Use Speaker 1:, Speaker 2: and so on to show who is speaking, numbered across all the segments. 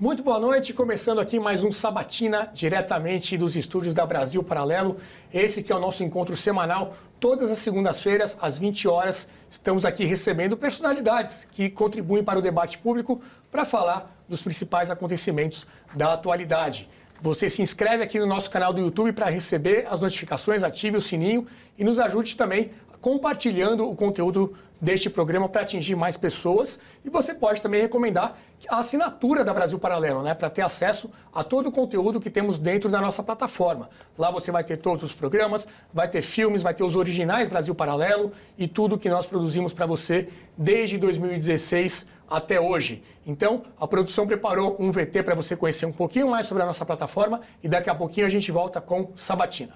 Speaker 1: Muito boa noite, começando aqui mais um Sabatina, diretamente dos estúdios da Brasil Paralelo. Esse que é o nosso encontro semanal, todas as segundas-feiras, às 20 horas. Estamos aqui recebendo personalidades que contribuem para o debate público para falar dos principais acontecimentos da atualidade. Você se inscreve aqui no nosso canal do YouTube para receber as notificações, ative o sininho e nos ajude também compartilhando o conteúdo deste programa para atingir mais pessoas. E você pode também recomendar a assinatura da Brasil Paralelo, né, para ter acesso a todo o conteúdo que temos dentro da nossa plataforma. Lá você vai ter todos os programas, vai ter filmes, vai ter os originais Brasil Paralelo e tudo que nós produzimos para você desde 2016 até hoje. Então, a produção preparou um VT para você conhecer um pouquinho mais sobre a nossa plataforma e daqui a pouquinho a gente volta com Sabatina.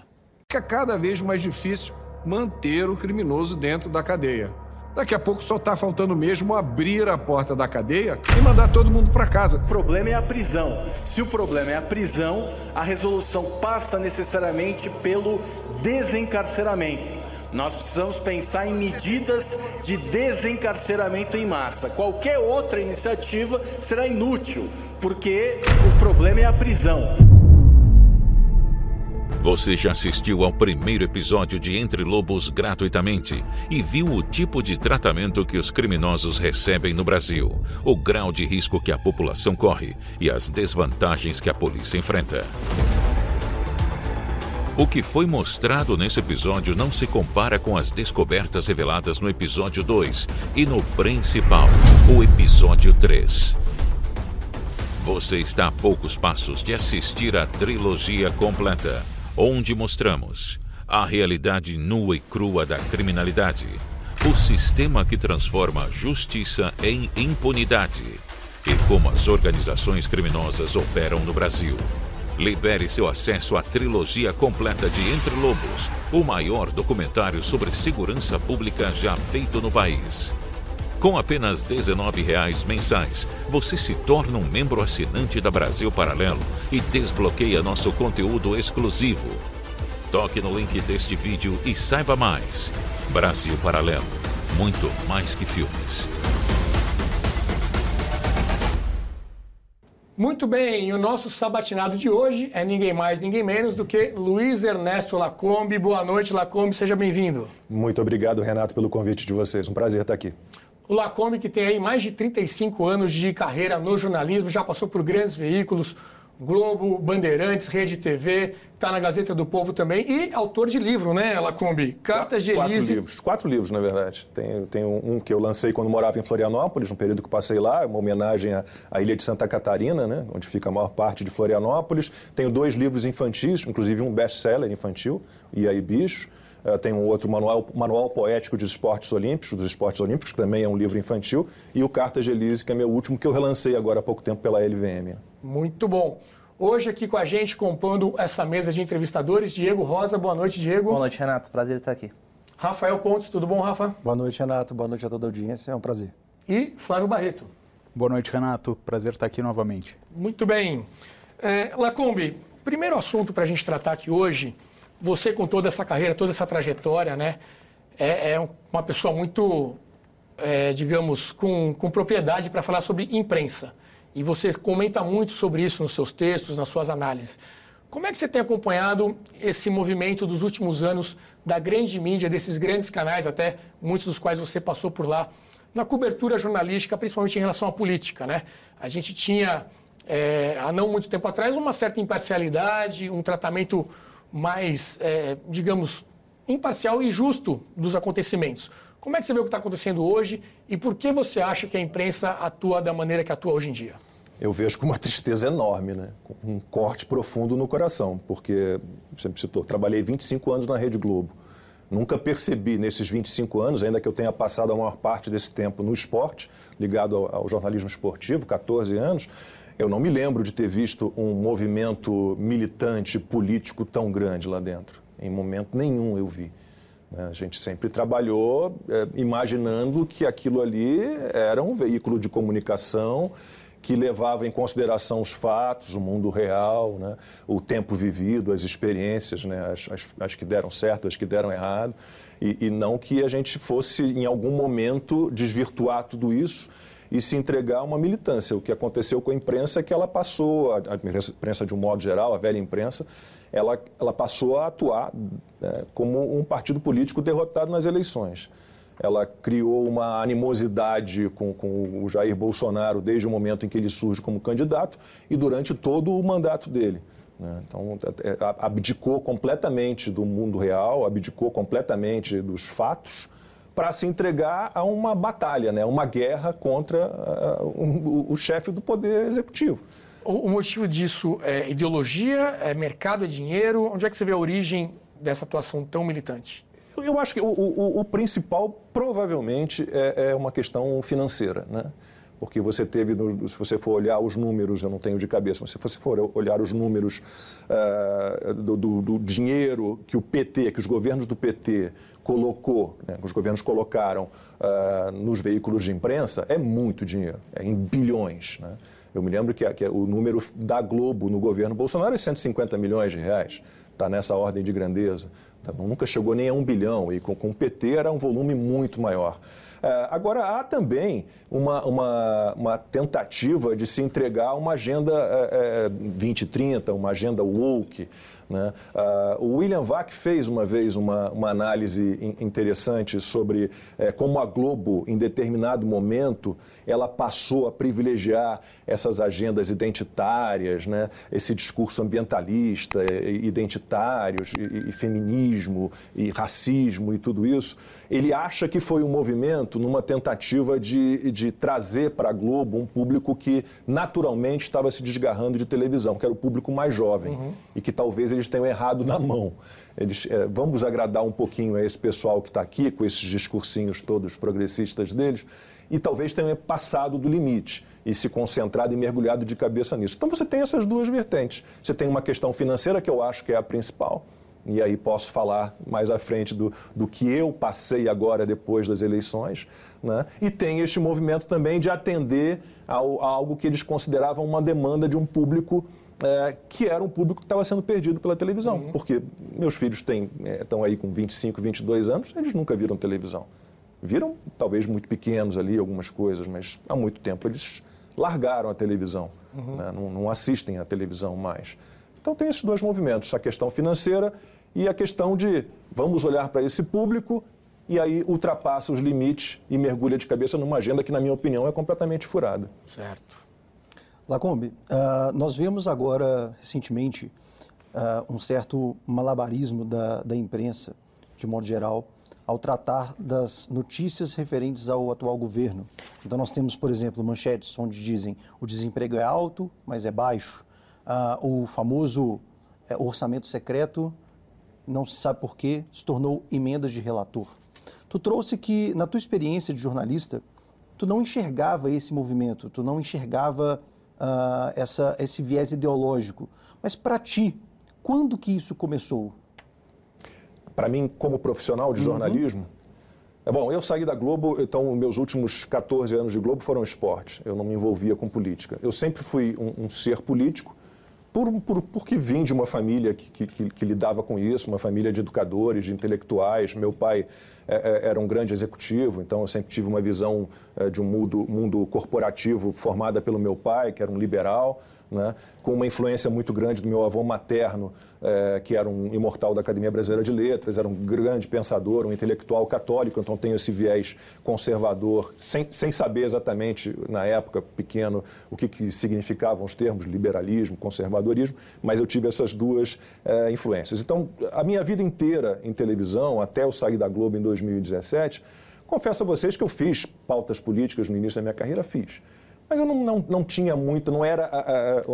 Speaker 2: Fica cada vez mais difícil manter o criminoso dentro da cadeia. Daqui a pouco só está faltando mesmo abrir a porta da cadeia e mandar todo mundo para casa.
Speaker 3: O problema é a prisão. Se o problema é a prisão, a resolução passa necessariamente pelo desencarceramento. Nós precisamos pensar em medidas de desencarceramento em massa. Qualquer outra iniciativa será inútil, porque o problema é a prisão.
Speaker 4: Você já assistiu ao primeiro episódio de Entre Lobos gratuitamente e viu o tipo de tratamento que os criminosos recebem no Brasil, o grau de risco que a população corre e as desvantagens que a polícia enfrenta. O que foi mostrado nesse episódio não se compara com as descobertas reveladas no episódio 2 e no principal, o episódio 3. Você está a poucos passos de assistir a trilogia completa onde mostramos a realidade nua e crua da criminalidade, o sistema que transforma justiça em impunidade e como as organizações criminosas operam no Brasil. Libere seu acesso à trilogia completa de Entre Lobos, o maior documentário sobre segurança pública já feito no país. Com apenas R$ 19,00 mensais, você se torna um membro assinante da Brasil Paralelo e desbloqueia nosso conteúdo exclusivo. Toque no link deste vídeo e saiba mais. Brasil Paralelo, muito mais que filmes.
Speaker 1: Muito bem, o nosso sabatinado de hoje é ninguém mais, ninguém menos do que Luiz Ernesto Lacombe. Boa noite, Lacombe, seja bem-vindo.
Speaker 5: Muito obrigado, Renato, pelo convite de vocês. Um prazer estar aqui.
Speaker 1: O Lacombe, que tem aí mais de 35 anos de carreira no jornalismo, já passou por grandes veículos, Globo, Bandeirantes, Rede TV, está na Gazeta do Povo também e autor de livro, né, Lacombe? Cartas de
Speaker 5: Elise.
Speaker 1: Quatro
Speaker 5: livros, quatro livros, na verdade. Tem, tem um, que eu lancei quando morava em Florianópolis, no período que passei lá, uma homenagem à, à, ilha de Santa Catarina, né, onde fica a maior parte de Florianópolis. Tenho dois livros infantis, inclusive um best-seller infantil, E aí Bicho. Uh, tem um outro manual, manual poético dos esportes olímpicos, dos esportes olímpicos, que também é um livro infantil, e o Cartas de Elise, que é meu último, que eu relancei agora há pouco tempo pela LVM.
Speaker 1: Muito bom. Hoje aqui com a gente, compondo essa mesa de entrevistadores, Diego Rosa. Boa noite, Diego.
Speaker 6: Boa noite, Renato. Prazer estar aqui.
Speaker 1: Rafael Pontes, tudo bom, Rafa?
Speaker 7: Boa noite, Renato. Boa noite a toda a audiência. É um prazer.
Speaker 1: E Flávio Barreto.
Speaker 8: Boa noite, Renato. Prazer estar aqui novamente.
Speaker 1: Muito bem. É, Lacombe, primeiro assunto para a gente tratar aqui hoje você com toda essa carreira, toda essa trajetória, né, é, é uma pessoa muito, é, digamos, com, com propriedade para falar sobre imprensa. E você comenta muito sobre isso nos seus textos, nas suas análises. Como é que você tem acompanhado esse movimento dos últimos anos da grande mídia, desses grandes canais, até muitos dos quais você passou por lá, na cobertura jornalística, principalmente em relação à política, né? A gente tinha, é, há não muito tempo atrás, uma certa imparcialidade, um tratamento mais, é, digamos, imparcial e justo dos acontecimentos. Como é que você vê o que está acontecendo hoje e por que você acha que a imprensa atua da maneira que atua hoje em dia?
Speaker 5: Eu vejo com uma tristeza enorme, né? um corte profundo no coração, porque, me citou, trabalhei 25 anos na Rede Globo. Nunca percebi nesses 25 anos, ainda que eu tenha passado a maior parte desse tempo no esporte, ligado ao, ao jornalismo esportivo, 14 anos, eu não me lembro de ter visto um movimento militante político tão grande lá dentro. Em momento nenhum eu vi. Né? A gente sempre trabalhou é, imaginando que aquilo ali era um veículo de comunicação que levava em consideração os fatos, o mundo real, né? o tempo vivido, as experiências, né? as, as, as, que deram certo, as que deram errado, e, e não que a gente fosse, em algum momento, desvirtuar tudo isso e se entregar a uma militância. O que aconteceu com a imprensa é que ela passou, a, imprensa de um modo geral, a velha imprensa, ela, ela passou a atuar é, como um partido político derrotado nas eleições. Ela criou uma animosidade com, com o Jair Bolsonaro desde o momento em que ele surge como candidato e durante todo o mandato dele. Né? Então, é, é, abdicou completamente do mundo real, abdicou completamente dos fatos para se entregar a uma batalha, né? uma guerra contra uh, o, o chefe do poder executivo.
Speaker 1: O, o, motivo disso é ideologia, é mercado, é dinheiro? Onde é que você vê a origem dessa atuação tão militante?
Speaker 5: Eu acho que o, o, o principal provavelmente é, é, uma questão financeira, né? Porque você teve, se você for olhar os números, eu não tenho de cabeça, mas se você for olhar os números uh, do, do, do, dinheiro que o PT, que os governos do PT colocou, né, os governos colocaram uh, nos veículos de imprensa, é muito dinheiro, é em bilhões. Né? Eu me lembro que, que, o número da Globo no governo Bolsonaro é 150 milhões de reais, está nessa ordem de grandeza. Tá, nunca chegou nem a um bilhão, e com, com o PT era um volume muito maior. É, agora, há também uma, uma, uma, tentativa de se entregar uma agenda é, é, 2030, uma agenda woke. Né? Uh, o William Vac fez uma vez uma, uma análise interessante sobre é, como a Globo, em determinado momento, ela passou a privilegiar essas agendas identitárias, né? esse discurso ambientalista, identitários, e, e feminismo, e racismo e tudo isso. Ele acha que foi um movimento numa tentativa de, de trazer para a Globo um público que naturalmente estava se desgarrando de televisão, que era o público mais jovem, uhum. e que talvez eles tenham errado na mão. Eles, é, vamos agradar um pouquinho a esse pessoal que está aqui, com esses discursinhos todos progressistas deles, e talvez tenham passado do limite e se concentrado e mergulhado de cabeça nisso. Então você tem essas duas vertentes. Você tem uma questão financeira, que eu acho que é a principal, e aí posso falar mais à frente do, do que eu passei agora depois das eleições, né? e tem este movimento também de atender ao, a algo que eles consideravam uma demanda de um público é, que era um público que estava sendo perdido pela televisão. Uhum. Porque meus filhos têm, é, estão aí com 25, 22 anos, eles nunca viram televisão. Viram, talvez, muito pequenos ali, algumas coisas, mas há muito tempo eles largaram a televisão, uhum. né? não, não assistem à televisão mais. Então tem esses dois movimentos, a questão financeira e a questão de vamos olhar para esse público e aí ultrapassa os limites e mergulha de cabeça numa agenda que, na minha opinião, é completamente furada.
Speaker 1: Certo.
Speaker 7: Lacombe, uh, nós vemos agora, recentemente, uh, um certo malabarismo da, da imprensa, de modo geral, ao tratar das notícias referentes ao atual governo. Então, nós temos, por exemplo, manchetes onde dizem o desemprego é alto, mas é baixo. Uh, o famoso é, orçamento secreto, não se sabe por quê, se tornou emenda de relator. Tu trouxe que, na tua experiência de jornalista, tu não enxergava esse movimento, tu não enxergava uh, essa, esse viés ideológico. Mas para ti, quando que isso começou?
Speaker 5: Para mim, como profissional de uhum. jornalismo, é bom, eu saí da Globo, então meus últimos 14 anos de Globo foram esporte. Eu não me envolvia com política. Eu sempre fui um, um ser político, por, por, porque vim de uma família que, que, que, lidava com isso, uma família de educadores, de intelectuais. Meu pai é, é, era um grande executivo, então eu sempre tive uma visão é, de um mundo, mundo corporativo formada pelo meu pai, que era um liberal né, com uma influência muito grande do meu avô materno, é, que era um imortal da Academia Brasileira de Letras, era um grande pensador, um intelectual católico, então tenho esse viés conservador, sem, sem saber exatamente, na época, pequeno, o que, que significavam os termos liberalismo, conservadorismo, mas eu tive essas duas é, influências. Então, a minha vida inteira em televisão, até eu sair da Globo em 2017, confesso a vocês que eu fiz pautas políticas no início da minha carreira, fiz. Mas eu não, não, não tinha muito, não era a,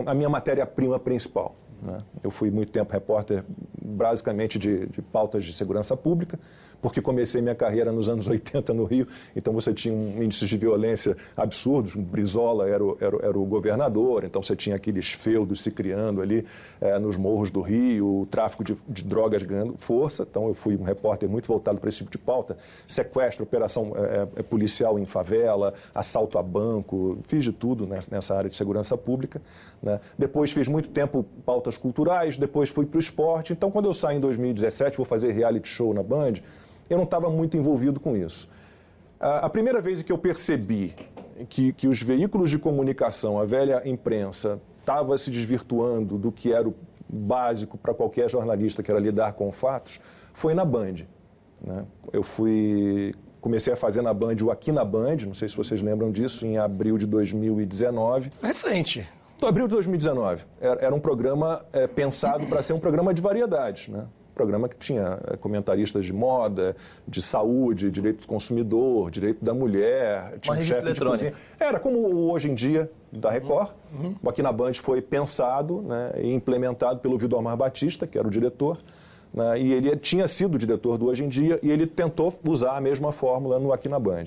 Speaker 5: a, a minha matéria-prima principal. Né? Eu fui muito tempo repórter, basicamente, de, de pautas de segurança pública porque comecei minha carreira nos anos 80 no Rio, então você tinha um índices de violência absurdos, Brizola era o, era, era o governador, então você tinha aqueles feudos se criando ali é, nos morros do Rio, o tráfico de, de, drogas ganhando força, então eu fui um repórter muito voltado para esse tipo de pauta, sequestro, operação é, policial em favela, assalto a banco, fiz de tudo nessa, nessa área de segurança pública. Né? Depois fiz muito tempo pautas culturais, depois fui para o esporte, então quando eu saio em 2017, vou fazer reality show na Band, eu não estava muito envolvido com isso. A primeira vez que eu percebi que, que os veículos de comunicação, a velha imprensa, estava se desvirtuando do que era o básico para qualquer jornalista, que era lidar com fatos, foi na Band. Né? Eu fui comecei a fazer na Band o Aqui na Band, não sei se vocês lembram disso, em abril de 2019.
Speaker 1: Recente.
Speaker 5: Do abril de 2019. Era, era um programa é, pensado para ser um programa de variedades, né? Programa que tinha é, comentaristas de moda, de saúde, direito do consumidor, direito da mulher, tinha
Speaker 6: Uma
Speaker 5: um chefe de
Speaker 6: eletrônica.
Speaker 5: cozinha. Era como o hoje em dia da Record. O Aqui na Band foi pensado né, e implementado pelo Vidomar Batista, que era o diretor. né, e ele tinha sido o diretor do Hoje em Dia e ele tentou usar a mesma fórmula no Aqui na Band.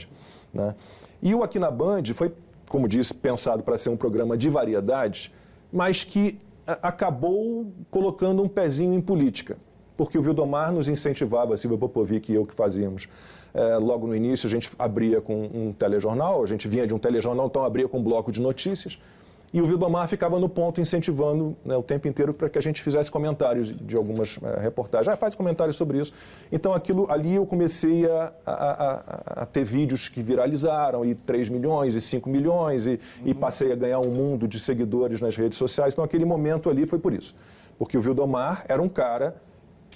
Speaker 5: né. E o Aqui na Band foi, como disse, pensado para ser um programa de variedades, mas que a- acabou colocando um pezinho em política. Porque o Vildomar nos incentivava, Silvia Popovic e eu que fazíamos. eh, logo no início, a gente abria com um telejornal, a gente vinha de um telejornal, então abria com um bloco de notícias. E o Vildomar ficava no ponto incentivando né, o tempo inteiro para que a gente fizesse comentários de- algumas eh, reportagens. Ah, faz comentários sobre isso. Então, aquilo, ali eu comecei a, a- a- a ter vídeos que viralizaram, e 3 milhões, e 5 milhões, e, e passei a ganhar um mundo de seguidores nas redes sociais. Então, aquele momento ali foi por isso. Porque o Vildomar era um cara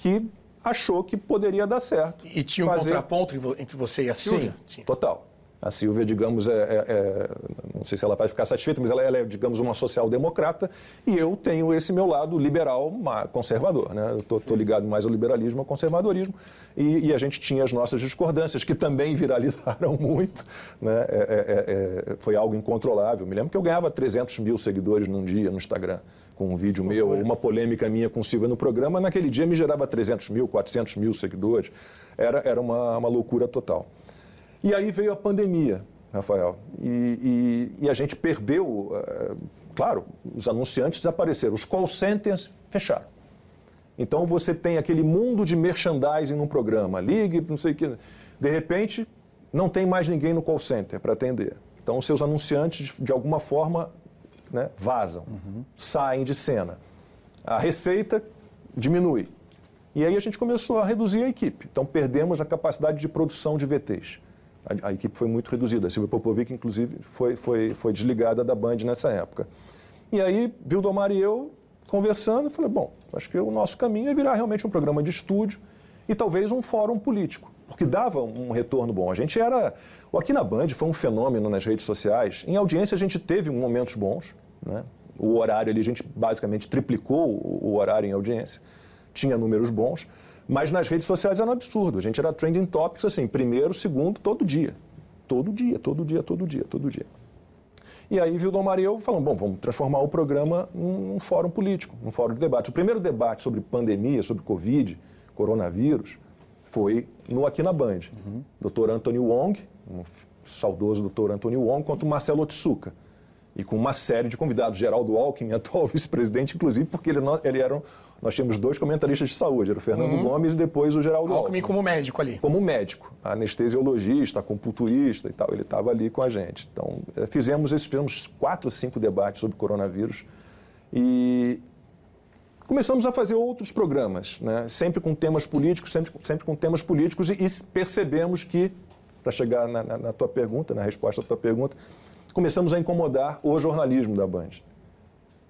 Speaker 5: que achou que poderia dar certo.
Speaker 1: E tinha um
Speaker 5: Fazer-
Speaker 1: contraponto entre vo- entre você e a Silvia?
Speaker 5: Sim,
Speaker 1: Tinha.
Speaker 5: total. A Silvia, digamos, é, é- é- não sei se ela vai ficar satisfeita, mas ela, ela é, digamos, uma social-democrata e eu tenho esse meu lado liberal, conservador. Né? Eu estou ligado mais ao liberalismo, ao conservadorismo e, e a gente tinha as nossas discordâncias, que também viralizaram muito. Né? É- é- é- foi algo incontrolável. Me lembro que eu ganhava 300 mil seguidores num dia no Instagram com um vídeo meu, uma polêmica minha com Silvia no programa, naquele dia me gerava 300 mil, 400 mil seguidores. Era, era uma, uma loucura total. E aí veio a pandemia, Rafael. E, e- e a gente perdeu, eh, claro, os anunciantes desapareceram, os call centers fecharam. Então você tem aquele mundo de merchandising num programa, ligue, não sei o que. De repente, não tem mais ninguém no call center para atender. Então os seus anunciantes, de alguma forma, né, vazam, saem de cena. A receita diminui. E aí a gente começou a reduzir a equipe. Então perdemos a capacidade de produção de VTs. A, a equipe foi muito reduzida. A Silvia Popovic, inclusive, foi, foi, foi desligada da Band nessa época. E aí, Vildomar e eu conversando, falei, bom, acho que o nosso caminho é virar realmente um programa de estúdio e talvez um fórum político, porque dava um retorno bom. A gente era... O Aqui na Band foi um fenômeno nas redes sociais. Em audiência a gente teve momentos bons, né? O horário ali, a gente basicamente triplicou o horário em audiência. Tinha números bons, mas nas redes sociais era um absurdo. A gente era trending topics assim, primeiro, segundo, todo dia. Todo dia, todo dia, todo dia, todo dia. E aí Vildomar e eu falamos, bom, vamos transformar o programa num fórum político, num fórum de debate. O primeiro debate sobre pandemia, sobre Covid, coronavírus, foi no Aqui na Band. Dr. Anthony Wong, um saudoso Dr. Anthony Wong, contra o Marcelo Otsuka. E com uma série de convidados, Geraldo Alckmin, atual vice-presidente, inclusive, porque ele, não- ele era, um- nós tínhamos dois comentaristas de saúde, era o Fernando Gomes e depois o Geraldo
Speaker 1: Alckmin
Speaker 5: Alckmin
Speaker 1: como médico ali.
Speaker 5: como médico, anestesiologista, acupunturista e tal. Ele estava ali com a gente. Então, eh, fizemos esses fizemos quatro, cinco debates sobre coronavírus e começamos a fazer outros programas, né? sempre com temas políticos, sempre, sempre com temas políticos e, e percebemos que, para chegar na, na- na tua pergunta, na resposta à tua pergunta, começamos a incomodar o jornalismo da Band.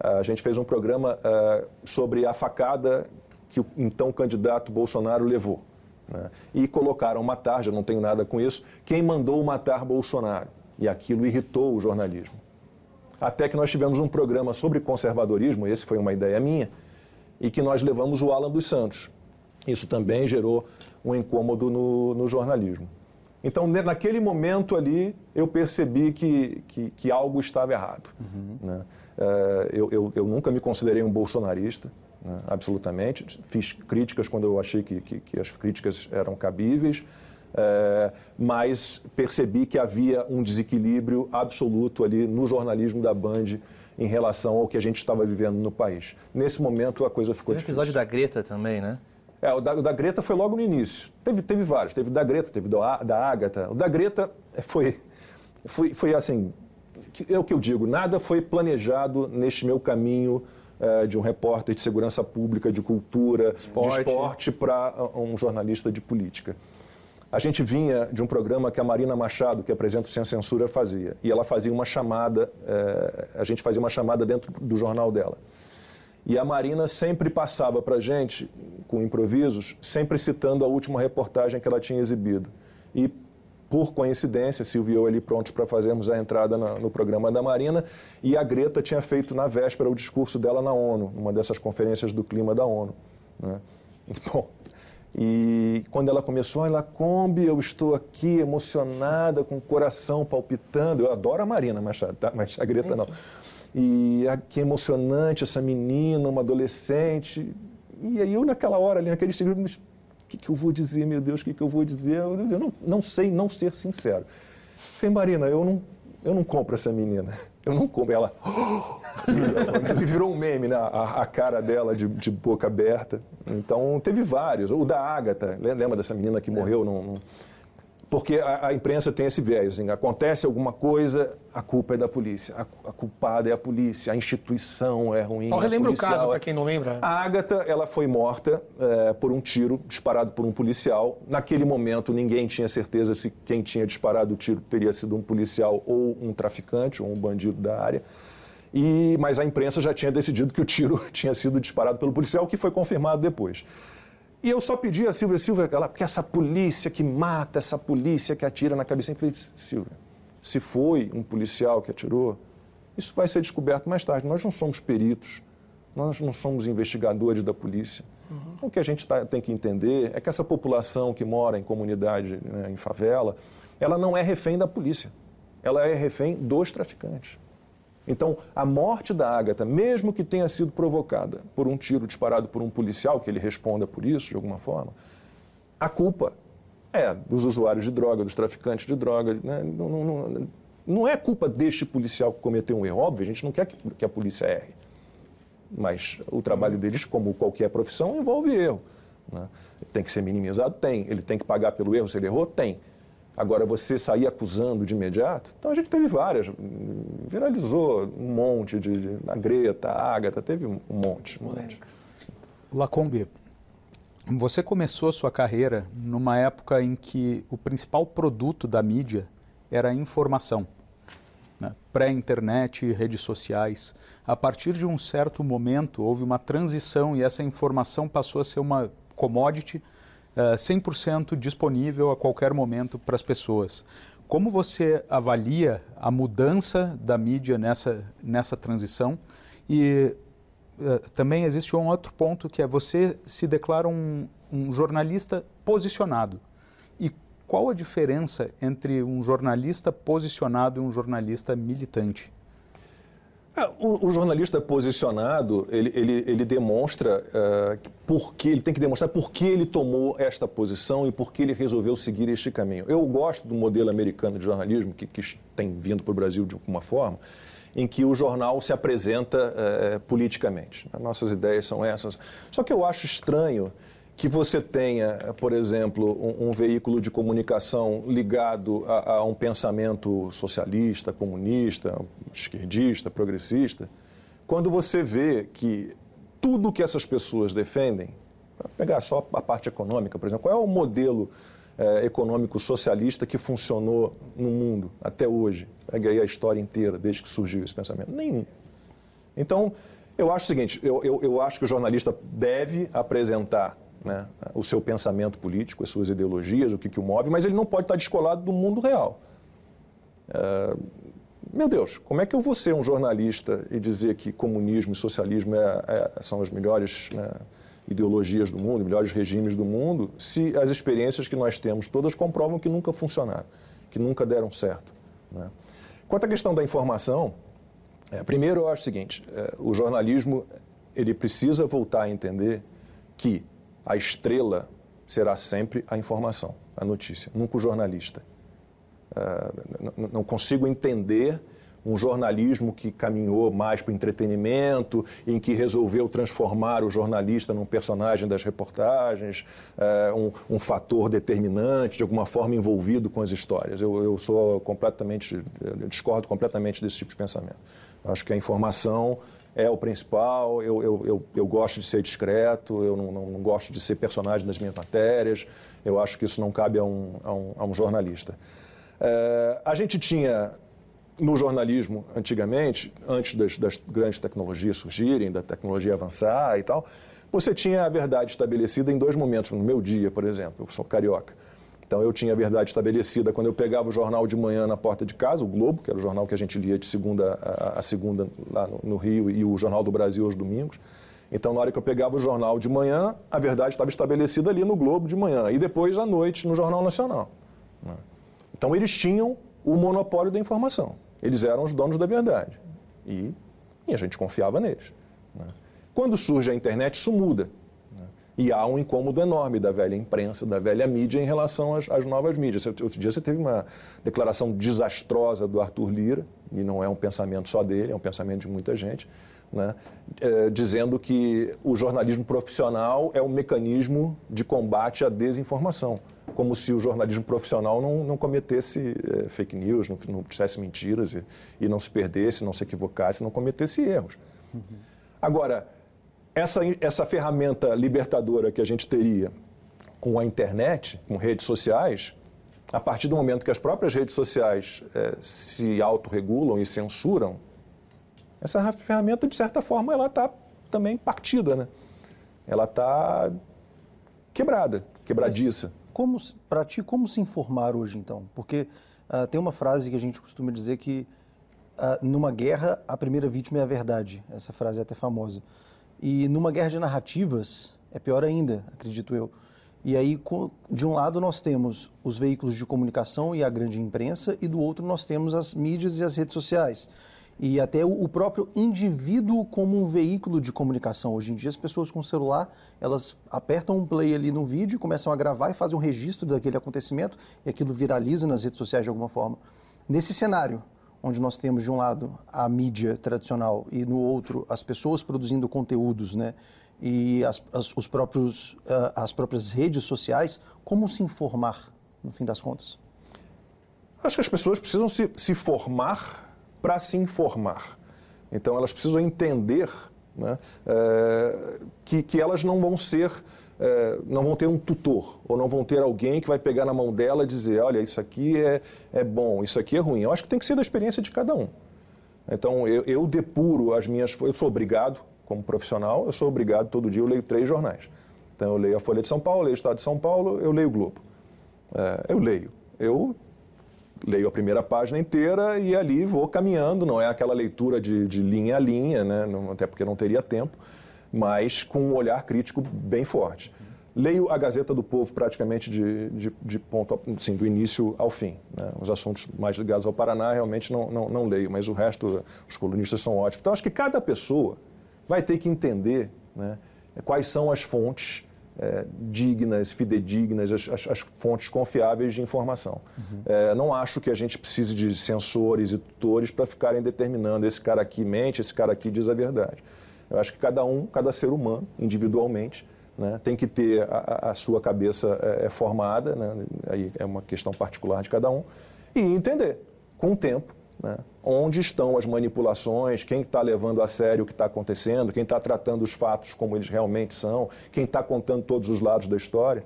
Speaker 5: A gente fez um programa ah, sobre a facada que o então candidato Bolsonaro levou. né? E colocaram matar, já não tenho nada com isso, quem mandou matar Bolsonaro. E aquilo irritou o jornalismo. Até que nós tivemos um programa sobre conservadorismo, esse foi uma ideia minha, e que nós levamos o Alan dos Santos. Isso também gerou um incômodo no, no jornalismo. Então, naquele momento ali, eu percebi que, que, que algo estava errado. né? Eh, eu, eu, eu nunca me considerei um bolsonarista, né? absolutamente. Fiz críticas quando eu achei que, que, que as críticas eram cabíveis, eh, mas percebi que havia um desequilíbrio absoluto ali no jornalismo da Band em relação ao que a gente estava vivendo no país. Nesse momento, a coisa ficou
Speaker 6: Teve um
Speaker 5: difícil.
Speaker 6: episódio da Greta também, né?
Speaker 5: É, o da, o da Greta foi logo no início. Teve, teve vários. Teve o da Greta, teve do, da Ágata. O da Greta foi, foi, foi assim, é o que eu digo, nada foi planejado neste meu caminho eh, de um repórter de segurança pública, de cultura,
Speaker 8: Esporte.
Speaker 5: de esporte para um jornalista de política. A gente vinha de um programa que a Marina Machado, que apresenta o Sem Censura, fazia. E ela fazia uma chamada, é, a gente fazia uma chamada dentro do jornal dela. E a Marina sempre passava para a gente, com improvisos, sempre citando a última reportagem que ela tinha exibido. E, por coincidência, Silvio e eu ali prontos para fazermos a entrada na, no programa da Marina, e a Greta tinha feito na véspera o discurso dela na ONU, numa dessas conferências do clima da ONU. Né? Bom, e quando ela começou, ela Kombi, eu estou aqui emocionada, com o coração palpitando. Eu adoro a Marina Machado, tá? mas a Greta não. E que emocionante essa menina, uma adolescente. E aí eu naquela hora ali, naquele segundo, o que, que eu vou dizer, meu Deus, o que, que eu vou dizer? Eu, eu não, não sei não ser sincero. Falei, Marina, eu não, eu não compro essa menina. Eu não compro. Ela virou um meme, né? A, a cara dela de, de, boca aberta. Então, teve vários. O da Ágata, lembra dessa menina que morreu? Num, porque a, a, imprensa tem esse viés. Assim, acontece alguma coisa, a culpa é da polícia. A, a culpada é a polícia, a instituição é ruim.
Speaker 1: Então, relembra o caso, para quem não lembra.
Speaker 5: A Ágata, ela foi morta é, por um tiro disparado por um policial. Naquele momento, ninguém tinha certeza se quem tinha disparado o tiro teria sido um policial ou um traficante ou um bandido da área. E, mas a imprensa já tinha decidido que o tiro tinha sido disparado pelo policial, o que foi confirmado depois. E eu só pedi a Silvia, Silvia, ela, porque essa polícia que mata, essa polícia que atira na cabeça. Eu falei, Silvia, se foi um policial que atirou, isso vai ser descoberto mais tarde. Nós não somos peritos, nós não somos investigadores da polícia. Uhum. O que a gente tá, tem que entender é que essa população que mora em comunidade, né, em favela, ela não é refém da polícia. Ela é refém dos traficantes. Então, a morte da Ágata, mesmo que tenha sido provocada por um tiro disparado por um policial, que ele responda por isso de alguma forma, a culpa é dos usuários de droga, dos traficantes de droga. Né? Não, não, não, não, é culpa deste policial que cometeu um erro. Óbvio, a gente não quer que, que a polícia erre. Mas o trabalho uhum. deles, como qualquer profissão, envolve erro. Né? Tem que ser minimizado? Tem. Ele tem que pagar pelo erro se ele errou? Tem. Agora, você sair acusando de imediato, então a gente teve várias, viralizou um monte de, de a Greta, a Agatha, teve um monte, um monte.
Speaker 8: Lacombe, você começou a sua carreira numa época em que o principal produto da mídia era a informação. Né? Pré-internet, redes sociais. A partir de um certo momento, houve uma transição e essa informação passou a ser uma commodity 100% eh, disponível a qualquer momento para as pessoas. Como você avalia a mudança da mídia nessa, nessa transição? E uh, também existe um outro ponto que é você se declara um, um jornalista posicionado. E qual a diferença entre um jornalista posicionado e um jornalista militante?
Speaker 5: É, o, o, jornalista posicionado, ele, ele, ele demonstra uh, por que, ele tem que demonstrar por que ele tomou esta posição e por que ele resolveu seguir este caminho. Eu gosto do modelo americano de jornalismo, que, que tem vindo para o Brasil de alguma forma, em que o jornal se apresenta uh, politicamente. Nossas ideias são essas. Só que eu acho estranho que você tenha, por exemplo, um, um veículo de comunicação ligado a, a, um pensamento socialista, comunista, esquerdista, progressista, quando você vê que tudo que essas pessoas defendem, pegar só a parte econômica, por exemplo, qual é o modelo é, econômico socialista que funcionou no mundo até hoje? Pega aí a história inteira, desde que surgiu esse pensamento. Nenhum. Então, eu acho o seguinte, eu, eu, eu acho que o jornalista deve apresentar né, o seu pensamento político, as suas ideologias, o que, que o move, mas ele não pode estar descolado do mundo real. É, meu Deus, como é que eu vou ser um jornalista e dizer que comunismo e socialismo é, é, são as melhores né, ideologias do mundo, melhores regimes do mundo, se as experiências que nós temos todas comprovam que nunca funcionaram, que nunca deram certo? Né? Quanto à questão da informação, é, primeiro eu acho o seguinte: é, o jornalismo ele precisa voltar a entender que a estrela será sempre a informação, a notícia, nunca o jornalista. Uh, não consigo entender um jornalismo que caminhou mais para o entretenimento, em que resolveu transformar o jornalista num personagem das reportagens, uh, um, fator determinante, de alguma forma envolvido com as histórias. Eu, eu sou completamente, eu discordo completamente desse tipo de pensamento. Acho que a informação é o principal, eu, eu, eu, eu gosto de ser discreto, eu não, não, não, gosto de ser personagem das minhas matérias, eu acho que isso não cabe a um, a um, a um jornalista. É, a gente tinha no jornalismo, antigamente, antes das, das, grandes tecnologias surgirem, da tecnologia avançar e tal, você tinha a verdade estabelecida em dois momentos. No meu dia, por exemplo, eu sou carioca. Então eu tinha a verdade estabelecida quando eu pegava o jornal de manhã na porta de casa, o Globo, que era o jornal que a gente lia de segunda a, segunda lá no, no, Rio, e o Jornal do Brasil aos domingos. Então, na hora que eu pegava o jornal de manhã, a verdade estava estabelecida ali no Globo de manhã, e depois à noite no Jornal Nacional. Né? Então, eles tinham o monopólio da informação. Eles eram os donos da verdade. E, e a gente confiava neles. Né? Quando surge a internet, isso muda. E há um incômodo enorme da velha imprensa, da velha mídia em relação às, às novas mídias. Outro dia você teve uma declaração desastrosa do Arthur Lira, e não é um pensamento só dele, é um pensamento de muita gente, né? é, dizendo que o jornalismo profissional é um mecanismo de combate à desinformação. Como se o jornalismo profissional não, não cometesse é, fake news, não, não dissesse mentiras e, e, não se perdesse, não se equivocasse, não cometesse erros. Uhum. Agora, essa, essa ferramenta libertadora que a gente teria com a internet, com redes sociais, a partir do momento que as próprias redes sociais é, se autorregulam e censuram, essa ferramenta, de certa forma, ela está também partida, né? Ela está quebrada, quebradiça.
Speaker 7: para ti, como se informar hoje, então? Porque uh, tem uma frase que a gente costuma dizer que uh, numa guerra, a primeira vítima é a verdade. Essa frase é até famosa. E numa guerra de narrativas é pior ainda, acredito eu. E aí, de um lado, nós temos os veículos de comunicação e a grande imprensa, e do outro, nós temos as mídias e as redes sociais. E até o próprio indivíduo como um veículo de comunicação. Hoje em dia, as pessoas com celular, elas apertam um play ali no vídeo, começam a gravar e fazem um registro daquele acontecimento, e aquilo viraliza nas redes sociais de alguma forma. Nesse cenário, onde nós temos de um lado a mídia tradicional e no outro as pessoas produzindo conteúdos, né? E as, as, os próprios, uh, as próprias redes sociais, como se informar, no fim das contas?
Speaker 5: Acho que as pessoas precisam se, se formar para se informar. Então, elas precisam entender né, é, que, que elas não vão ser é, não vão ter um tutor, ou não vão ter alguém que vai pegar na mão dela e dizer, olha, isso aqui é, é bom, isso aqui é ruim. Eu acho que tem que ser da experiência de cada um. Então, eu, eu depuro as minhas... Eu sou obrigado, como profissional, eu sou obrigado, todo dia eu leio três jornais. Então, eu leio a Folha de São Paulo, leio o Estado de São Paulo, eu leio o Globo. É, eu leio. Eu leio a primeira página inteira e ali vou caminhando, não é aquela leitura de, de linha a linha, né? Até porque não teria tempo mas com um olhar crítico bem forte. Leio a Gazeta do Povo praticamente de, de, de ponto, assim, do início ao fim. Né? Os assuntos mais ligados ao Paraná realmente não, não, não leio, mas o resto, os colunistas são ótimos. Então, acho que cada pessoa vai ter que entender né, quais são as fontes é, dignas, fidedignas, as, as, as, fontes confiáveis de informação. Uhum. É, não acho que a gente precise de censores e tutores para ficarem determinando esse cara aqui mente, esse cara aqui diz a verdade. Eu acho que cada um, cada ser humano, individualmente, né, tem que ter a, a sua cabeça é, é, formada, né, aí é uma questão particular de cada um, e entender, com o tempo, né, onde estão as manipulações, quem está levando a sério o que está acontecendo, quem está tratando os fatos como eles realmente são, quem está contando todos os lados da história.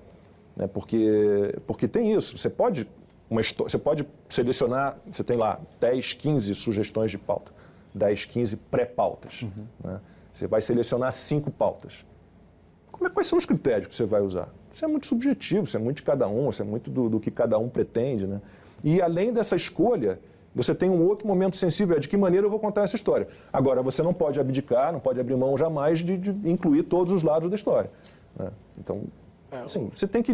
Speaker 5: Né, porque, porque tem isso, você pode, uma, você pode selecionar, você tem lá 10, 15 sugestões de pauta, 10, 15 pré-pautas. Uhum. Né? Você vai selecionar cinco pautas. Como é, quais são os critérios que você vai usar? Isso é muito subjetivo, isso é muito de cada um, isso é muito do, do que cada um pretende. Né? E além dessa escolha, você tem um outro momento sensível, é de que maneira eu vou contar essa história. Agora, você não pode abdicar, não pode abrir mão jamais de, de incluir todos os lados da história. Né? Então, é, assim, você tem que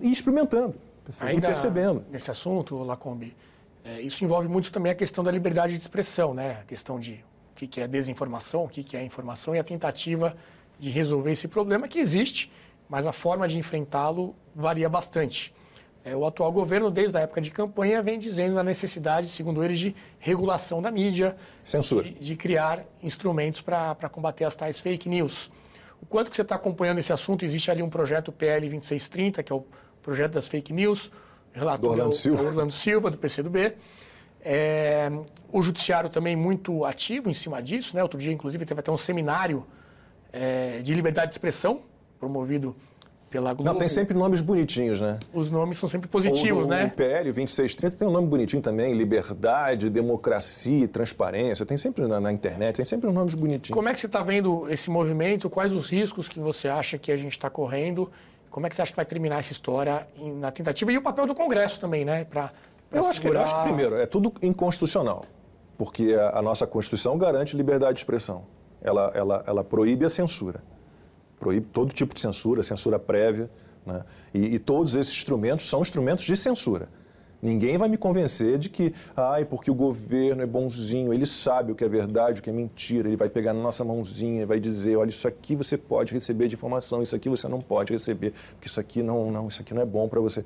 Speaker 5: ir experimentando,
Speaker 1: ir percebendo. Nesse assunto, Lacombe, é, isso envolve muito também a questão da liberdade de expressão, né? a questão de o que é desinformação, o que é informação e a tentativa de resolver esse problema que existe, mas a forma de enfrentá-lo varia bastante. É, o atual governo, desde a época de campanha, vem dizendo da necessidade, segundo eles, de regulação da mídia,
Speaker 5: Censura.
Speaker 1: De, de criar instrumentos para combater as tais fake news. O quanto que você está acompanhando esse assunto? Existe ali um projeto PL 2630, que é o projeto das fake news,
Speaker 5: relator do Orlando Silva.
Speaker 1: do Orlando Silva, do PCdoB É, o judiciário também muito ativo em cima disso, né? Outro dia, inclusive, teve até um seminário é, de liberdade de expressão promovido pela Globo.
Speaker 5: Não, tem sempre nomes bonitinhos, né?
Speaker 1: Os nomes são sempre positivos,
Speaker 5: o,
Speaker 1: né?
Speaker 5: O PL 2630 tem um nome bonitinho também, liberdade, democracia, transparência. Tem sempre na, na internet, tem sempre nomes bonitinhos.
Speaker 1: Como é que você está vendo esse movimento? Quais os riscos que você acha que a gente está correndo? Como é que você acha que vai terminar essa história na tentativa? E o papel do Congresso também, né?
Speaker 5: Eu, acho que, eu acho que, primeiro, é tudo inconstitucional. Porque a, a nossa Constituição garante liberdade de expressão. Ela, ela, ela proíbe a censura proíbe todo tipo de censura, censura prévia. Né? E, e, todos esses instrumentos são instrumentos de censura. Ninguém vai me convencer de que, ai, porque o governo é bonzinho, ele sabe o que é verdade, o que é mentira, ele vai pegar na nossa mãozinha, vai dizer, olha, isso aqui você pode receber de informação, isso aqui você não pode receber, porque isso aqui não, não, isso aqui não é bom para você.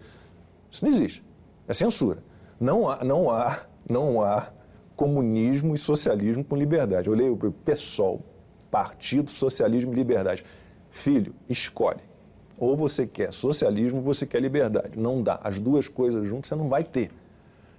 Speaker 5: Isso não existe. É censura. Não há, não há, não há comunismo e socialismo com liberdade. Eu leio o PSOL, Partido Socialismo e Liberdade. Filho, escolhe. Ou você quer socialismo ou você quer liberdade. Não dá. As duas coisas juntas você não vai ter.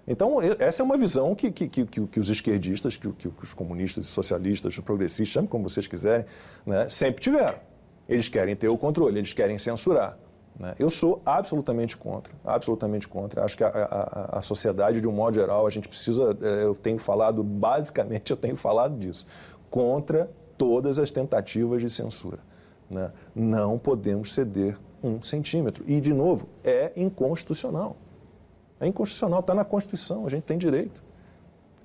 Speaker 5: Então, essa é uma visão que, que, que, que os esquerdistas, que, que, os comunistas, socialistas, os progressistas, chame como vocês quiserem, né, sempre tiveram. Eles querem ter o controle, eles querem censurar. Né? Eu sou absolutamente contra, absolutamente contra. Acho que a, a, a, sociedade, de um modo geral, a gente precisa, é, eu tenho falado, basicamente eu tenho falado disso, contra todas as tentativas de censura. Né? Não podemos ceder um centímetro. E, de novo, é inconstitucional. É inconstitucional, está na Constituição, a gente tem direito.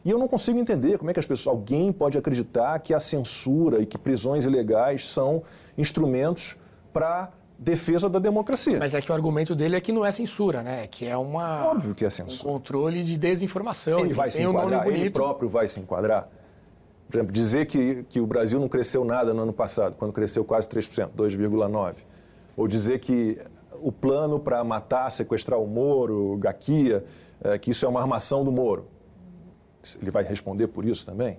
Speaker 5: E eu não consigo entender como é que as pessoas, alguém pode acreditar que a censura e que prisões ilegais são instrumentos para defesa da democracia.
Speaker 1: Mas é que o argumento dele é que não é censura, né? Que é uma
Speaker 5: Óbvio que é censura.
Speaker 1: um controle de desinformação.
Speaker 5: Ele vai se enquadrar, um ele próprio vai se enquadrar. Por exemplo, dizer que, que o Brasil não cresceu nada no ano passado, quando cresceu quase 3%, 2,9%. Ou dizer que o plano para matar, sequestrar o Moro, Gaquia, é, que isso é uma armação do Moro. Ele vai responder por isso também?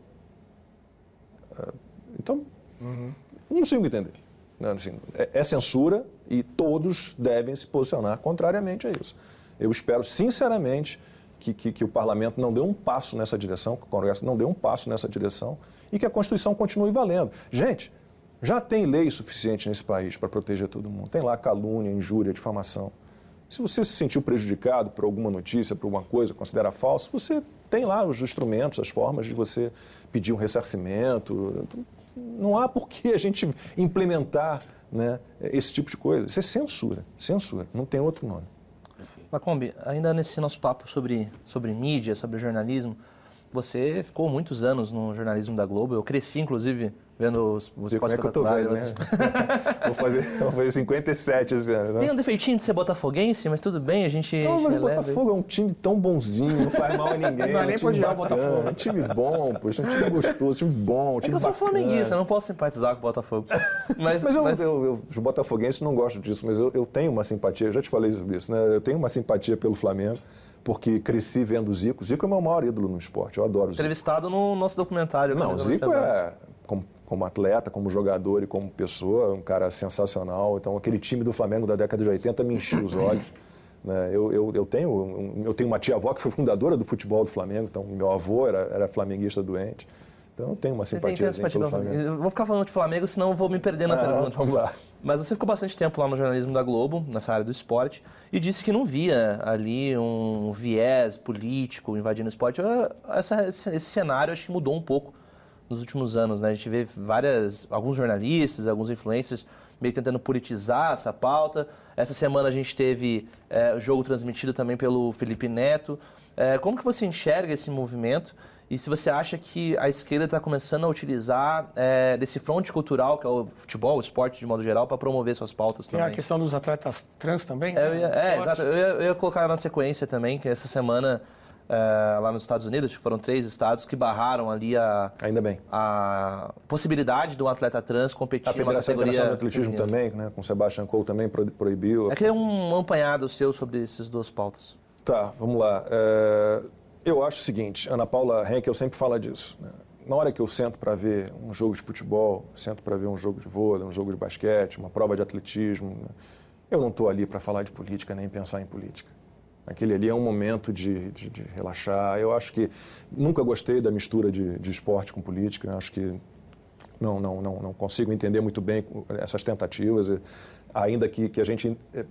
Speaker 5: É, então, uhum. não consigo entender. Assim, é, censura e todos devem se posicionar contrariamente a isso. Eu espero, sinceramente, que, que, que, o parlamento não deu um passo nessa direção, que o Congresso não deu um passo nessa direção e que a Constituição continue valendo. Gente, já tem lei suficiente nesse país para proteger todo mundo. Tem lá calúnia, injúria, difamação. Se você se sentiu prejudicado por alguma notícia, por alguma coisa, considera falso, você tem lá os instrumentos, as formas de você pedir um ressarcimento. Não há por que a gente implementar né, esse tipo de coisa. Isso é censura. Censura. Não tem outro nome.
Speaker 6: Lacombe, ainda nesse nosso papo sobre, sobre mídia, sobre jornalismo, você ficou muitos anos no jornalismo da Globo. Eu cresci, inclusive, vendo os, os
Speaker 5: Como é que eu tô velho, né? vou, fazer, vou fazer 57 esse ano. Né?
Speaker 6: Tem um defeitinho de ser botafoguense, mas tudo bem, a gente.
Speaker 5: Não, mas o Botafogo isso. é um time tão bonzinho, não faz mal a ninguém. Não é nem pode o Botafogo. É um time bom, poxa, um time gostoso, um time bom, um time é que eu
Speaker 6: sou flamenguista, não posso simpatizar com o Botafogo.
Speaker 5: Mas, mas, eu, mas... Eu, eu, os botafoguenses não gostam disso, mas eu, eu tenho uma simpatia, eu já te falei sobre isso, né? Eu tenho uma simpatia pelo Flamengo porque cresci vendo o Zico. Zico é o meu maior ídolo no esporte, eu adoro o
Speaker 6: Zico. Entrevistado no nosso documentário.
Speaker 5: Não, o Zico é, como, como, atleta, como jogador e como pessoa, um cara sensacional. Então, aquele time do Flamengo da década de 80 me encheu os olhos. Né? Eu, eu, eu, tenho, eu tenho uma tia-avó que foi fundadora do futebol do Flamengo, então meu avô era, era flamenguista doente. Então eu tenho uma simpatia, simpatia pelo Flamengo.
Speaker 6: Eu vou ficar falando de Flamengo, senão eu vou me perder na ah, pergunta.
Speaker 5: Vamos lá.
Speaker 6: Mas você ficou bastante tempo lá no jornalismo da Globo, nessa área do esporte, e disse que não via ali um viés político invadindo o esporte. Essa, esse cenário acho que mudou um pouco nos últimos anos. Né? A gente vê várias, alguns jornalistas, alguns influencers meio tentando politizar essa pauta. Essa semana a gente teve é, jogo transmitido também pelo Felipe Neto. É, como que você enxerga esse movimento? E se você acha que a esquerda está começando a utilizar é, desse fronte cultural, que é o futebol, o esporte de modo geral, para promover suas pautas também.
Speaker 1: Tem a questão dos atletas trans também?
Speaker 6: É, ia, é exato. Eu ia, eu ia, colocar na sequência também, que essa semana, é, lá nos Estados Unidos, foram três estados que barraram ali a...
Speaker 5: Ainda bem.
Speaker 6: A possibilidade de um atleta trans competir
Speaker 5: a Federação Internacional de Atletismo também, né, com Sebastian Coe também proibiu.
Speaker 6: É que é um apanhado seu sobre essas duas pautas.
Speaker 5: Tá, vamos lá. É eu acho o seguinte, Ana Paula Henkel sempre fala disso. Né? Na hora que eu sento para ver um jogo de futebol, sento para ver um jogo de vôlei, um jogo de basquete, uma prova de atletismo, né? eu não estou ali para falar de política nem pensar em política. Aquele ali é um momento de, de, de relaxar. Eu acho que nunca gostei da mistura de, de esporte com política. Eu acho que não, não, não, não consigo entender muito bem essas tentativas, ainda que, que a gente eh,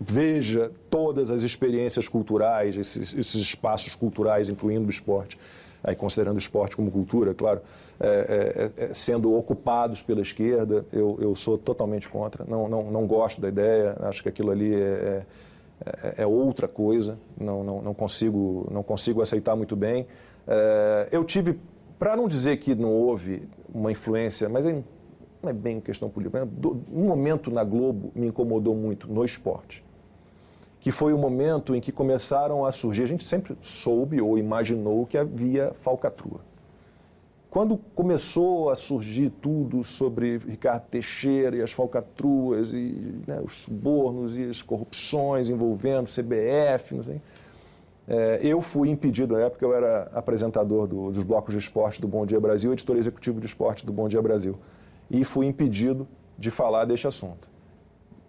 Speaker 5: veja todas as experiências culturais, esses, esses espaços culturais, incluindo o esporte, aí considerando o esporte como cultura, claro, é, é, é, sendo ocupados pela esquerda, eu, eu sou totalmente contra. Não, não, não gosto da ideia, acho que aquilo ali é, é, é outra coisa, não, não, não, consigo, não consigo aceitar muito bem. É, eu tive, para não dizer que não houve uma influência, mas não é bem questão política, um momento na Globo me incomodou muito no esporte que foi o momento em que começaram a surgir. A gente sempre soube ou imaginou que havia falcatrua. Quando começou a surgir tudo sobre Ricardo Teixeira e as falcatruas e né, os subornos e as corrupções envolvendo CBF, não sei, é, eu fui impedido, na época eu era apresentador do, dos blocos de esporte do Bom Dia Brasil, editor executivo de esporte do Bom Dia Brasil, e fui impedido de falar deste assunto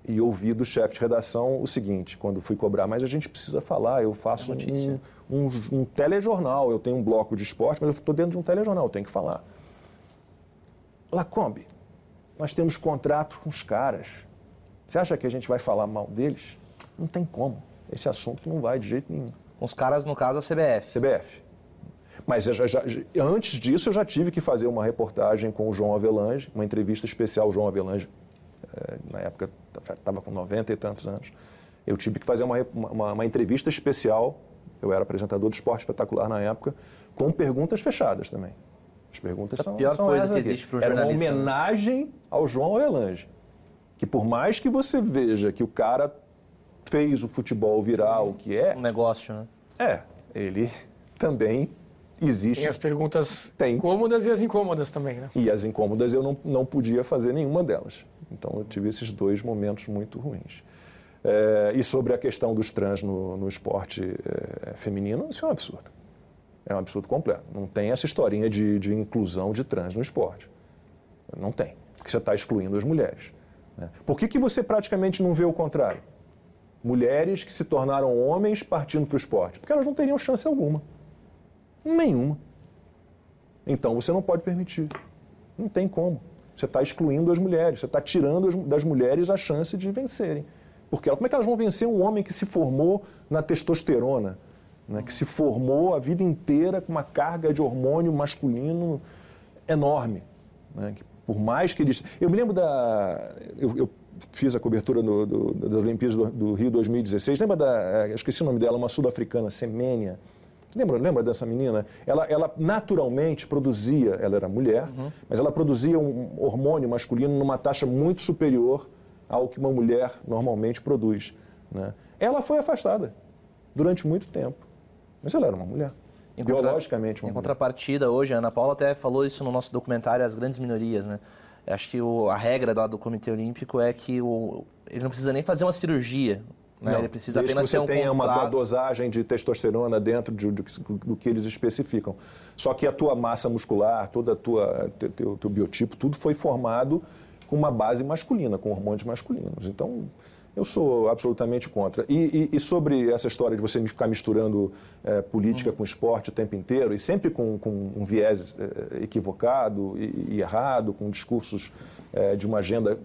Speaker 5: e ouvi do chefe de redação o seguinte, quando fui cobrar, mas a gente precisa falar, eu faço um, um, um, telejornal, eu tenho um bloco de esporte, mas eu estou dentro de um telejornal, eu tenho que falar. Lacombe, nós temos contrato com os caras. Você acha que a gente vai falar mal deles? Não tem como. Esse assunto não vai de jeito nenhum.
Speaker 6: Os caras, no caso, a CBF.
Speaker 5: CBF. Mas já, já, antes disso, eu já tive que fazer uma reportagem com o João Avelange, uma entrevista especial. O João Avelange, eh, na época, estava com 90 e tantos anos. Eu tive que fazer uma, uma, uma, entrevista especial, eu era apresentador do Esporte Espetacular na época, com perguntas fechadas também. As perguntas
Speaker 6: Essa
Speaker 5: são,
Speaker 6: pior
Speaker 5: são
Speaker 6: coisa que existe para o
Speaker 5: Era uma
Speaker 6: né?
Speaker 5: homenagem ao João Avelange. Que por mais que você veja que o cara fez o futebol virar o que é...
Speaker 6: Um negócio, né?
Speaker 5: É, ele também existe.
Speaker 1: Tem as perguntas
Speaker 5: Tem.
Speaker 1: cômodas e as incômodas também, né?
Speaker 5: E as incômodas eu não, não podia fazer nenhuma delas. Então eu tive esses dois momentos muito ruins. É, e sobre a questão dos trans no, no esporte é, feminino, isso é um absurdo. É um absurdo completo. Não tem essa historinha de, de inclusão de trans no esporte. Não tem. Porque você está excluindo as mulheres. Né? Por que, que você praticamente não vê o contrário? Mulheres que se tornaram homens partindo para o esporte. Porque elas não teriam chance alguma. Nenhuma. Então você não pode permitir. Não tem como. Você está excluindo as mulheres, você está tirando as, das mulheres a chance de vencerem. Porque como é que elas vão vencer um homem que se formou na testosterona, né, que se formou a vida inteira com uma carga de hormônio masculino enorme? Né, que por mais que eles. Eu me lembro da. Eu, eu fiz a cobertura do, do, das Olimpíadas do, do, Rio 2016. Lembra da. Eu esqueci o nome dela, uma sul-africana, Semênia. Lembra, lembra dessa menina? Ela, ela naturalmente produzia, ela era mulher, uhum. mas ela produzia um hormônio masculino numa taxa muito superior ao que uma mulher normalmente produz. Né? Ela foi afastada durante muito tempo, mas ela era uma mulher. Em biologicamente uma
Speaker 6: Em contrapartida, hoje, a Ana Paula até falou isso no nosso documentário As Grandes Minorias, né? Acho que o, a regra lá do Comitê Olímpico é que o, ele não precisa nem fazer uma cirurgia. Né?
Speaker 5: Não,
Speaker 6: ele precisa apenas
Speaker 5: que você
Speaker 6: um
Speaker 5: tenha uma,
Speaker 6: contrato.
Speaker 5: uma dosagem de testosterona dentro de, do, do, que eles especificam. Só que a tua massa muscular, toda a tua teu, teu, teu biotipo, tudo foi formado com uma base masculina, com hormônios masculinos. Então, eu sou absolutamente contra. E, e, e, sobre essa história de você ficar misturando é, política com esporte o tempo inteiro, e sempre com, com um viés é, equivocado e, e, errado, com discursos é, de uma agenda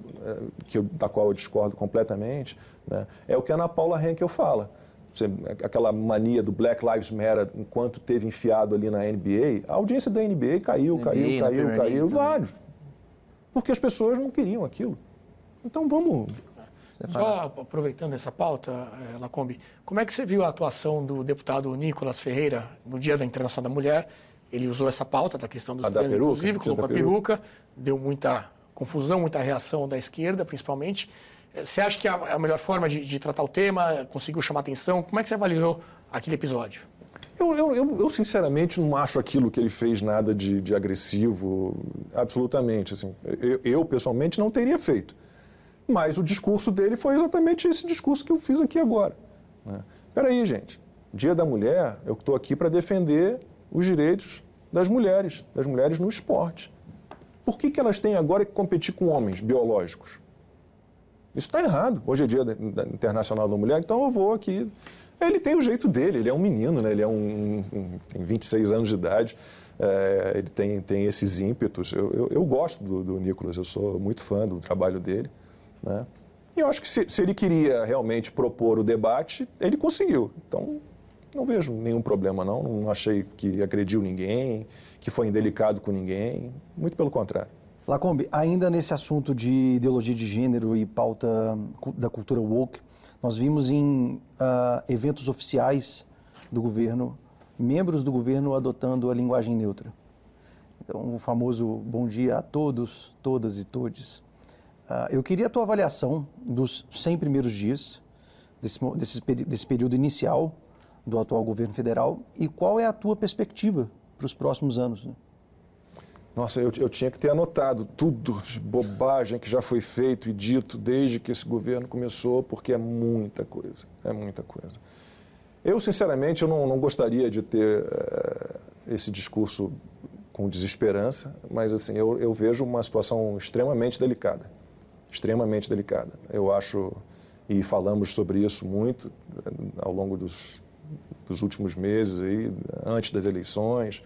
Speaker 5: que eu, da qual eu discordo completamente, né, é o que a Ana Paula Henkel fala. Você, aquela mania do Black Lives Matter, enquanto teve enfiado ali na NBA, a audiência da NBA caiu,
Speaker 6: NBA,
Speaker 5: caiu, caiu, caiu,
Speaker 6: League
Speaker 5: vários. Porque as pessoas não queriam aquilo. Então vamos
Speaker 1: só aproveitando essa pauta, eh, Lacombe, como é que você viu a atuação do deputado Nicolas Ferreira no Dia da Internacional da Mulher? Ele usou essa pauta da questão dos
Speaker 5: A
Speaker 1: trans,
Speaker 5: peruca,
Speaker 1: inclusive, colocou a
Speaker 5: peruca.
Speaker 1: deu muita confusão, muita reação da esquerda, principalmente. Eh, Você acha que é a melhor forma de, de tratar o tema? Conseguiu chamar atenção? Como é que você avaliou aquele episódio?
Speaker 5: Eu, eu, eu, eu, sinceramente não acho aquilo que ele fez nada de, de agressivo, absolutamente. Assim, eu, pessoalmente, não teria feito. Mas o discurso dele foi exatamente esse discurso que eu fiz aqui agora. Né? Peraí, gente. Dia da Mulher, eu estou aqui para defender os direitos das mulheres, das mulheres no esporte. Por que, que elas têm agora que competir com homens biológicos? Isso está errado. Hoje é dia Internacional da Mulher, então eu vou aqui Ele tem o jeito dele, ele é um menino, né? ele é um, um, tem 26 anos de idade, é, ele tem, tem esses ímpetos. Eu, eu, eu gosto do, do, Nicolas, eu sou muito fã do trabalho dele. Né? E eu acho que se, se ele queria realmente propor o debate, ele conseguiu. Então, não vejo nenhum problema, não. Não achei que agrediu ninguém, que foi indelicado com ninguém. Muito pelo contrário.
Speaker 7: Lacombe, ainda nesse assunto de ideologia de gênero e pauta da cultura woke, nós vimos em uh, eventos oficiais do governo, membros do governo adotando a linguagem neutra. Então, o famoso bom dia a todos, todas e todes. Uh, eu queria a tua avaliação dos 100 primeiros dias, desse, desse, desse período inicial do atual governo federal, e qual é a tua perspectiva para os próximos anos? Né?
Speaker 5: Nossa, eu, eu, tinha que ter anotado tudo de bobagem que já foi feito e dito desde que esse governo começou, porque é muita coisa, é muita coisa. Eu, sinceramente, eu não, não gostaria de ter uh, esse discurso com desesperança, mas assim, eu, eu vejo uma situação extremamente delicada, extremamente delicada. Eu acho, e falamos sobre isso muito eh, ao longo dos, dos últimos meses, aí, antes das eleições,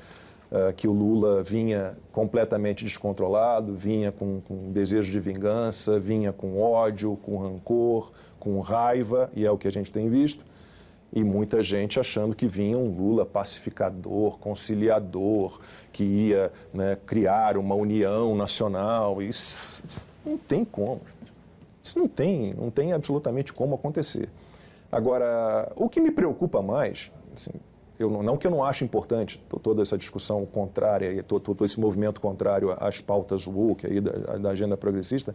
Speaker 5: uh, que o Lula vinha completamente descontrolado, vinha com, com desejo de vingança, vinha com ódio, com rancor, com raiva, e é o que a gente tem visto. E muita gente achando que vinha um Lula pacificador, conciliador, que ia né, criar uma união nacional. Isso, isso não tem como. Isso não tem, não tem absolutamente como acontecer. Agora, o que me preocupa mais, assim, eu não, não, que eu não ache importante toda essa discussão contrária e todo, todo, esse movimento contrário às pautas woke aí da, da, agenda progressista,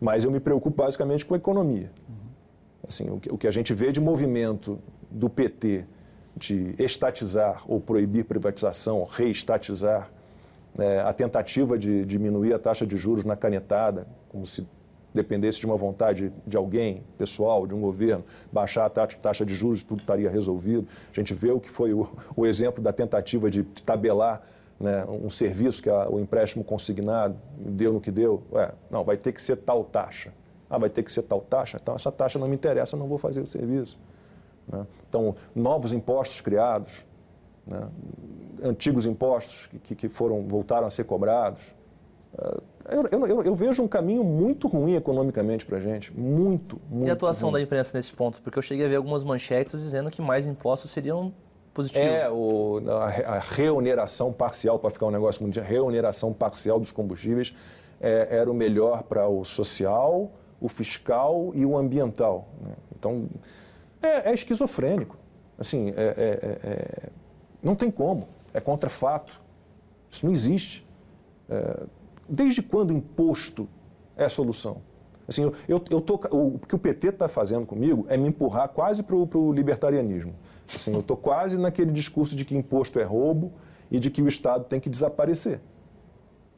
Speaker 5: mas eu me preocupo basicamente com a economia. Assim, o que, o que a gente vê de movimento do PT de estatizar ou proibir privatização, reestatizar, é, a tentativa de diminuir a taxa de juros na canetada, como se dependesse de uma vontade de alguém, pessoal, de um governo, baixar a taxa de juros, tudo estaria resolvido. A gente vê o que foi o, o exemplo da tentativa de tabelar né, um serviço que a, o empréstimo consignado deu no que deu. Ué, não, vai ter que ser tal taxa. Ah, vai ter que ser tal taxa? Então, essa taxa não me interessa, eu não vou fazer o serviço. Né? Então, novos impostos criados, né? Antigos impostos que, que foram, voltaram a ser cobrados. Uh, eu, eu, eu, vejo um caminho muito ruim economicamente para a gente. Muito, muito.
Speaker 6: E a atuação
Speaker 5: ruim.
Speaker 6: da imprensa nesse ponto? Porque eu cheguei a ver algumas manchetes dizendo que mais impostos seriam positivos.
Speaker 5: É, o, a, a reoneração parcial, para ficar um negócio muito reoneração parcial dos combustíveis é, era o melhor para o social, o fiscal e o ambiental. Né? Então, é, é, esquizofrênico. Assim, é, é, é, não tem como. É contra fato. Isso não existe. É, Desde quando imposto é a solução? Assim, eu, eu, eu tô, o que o PT está fazendo comigo é me empurrar quase para o libertarianismo. Assim, eu estou quase naquele discurso de que imposto é roubo e de que o Estado tem que desaparecer.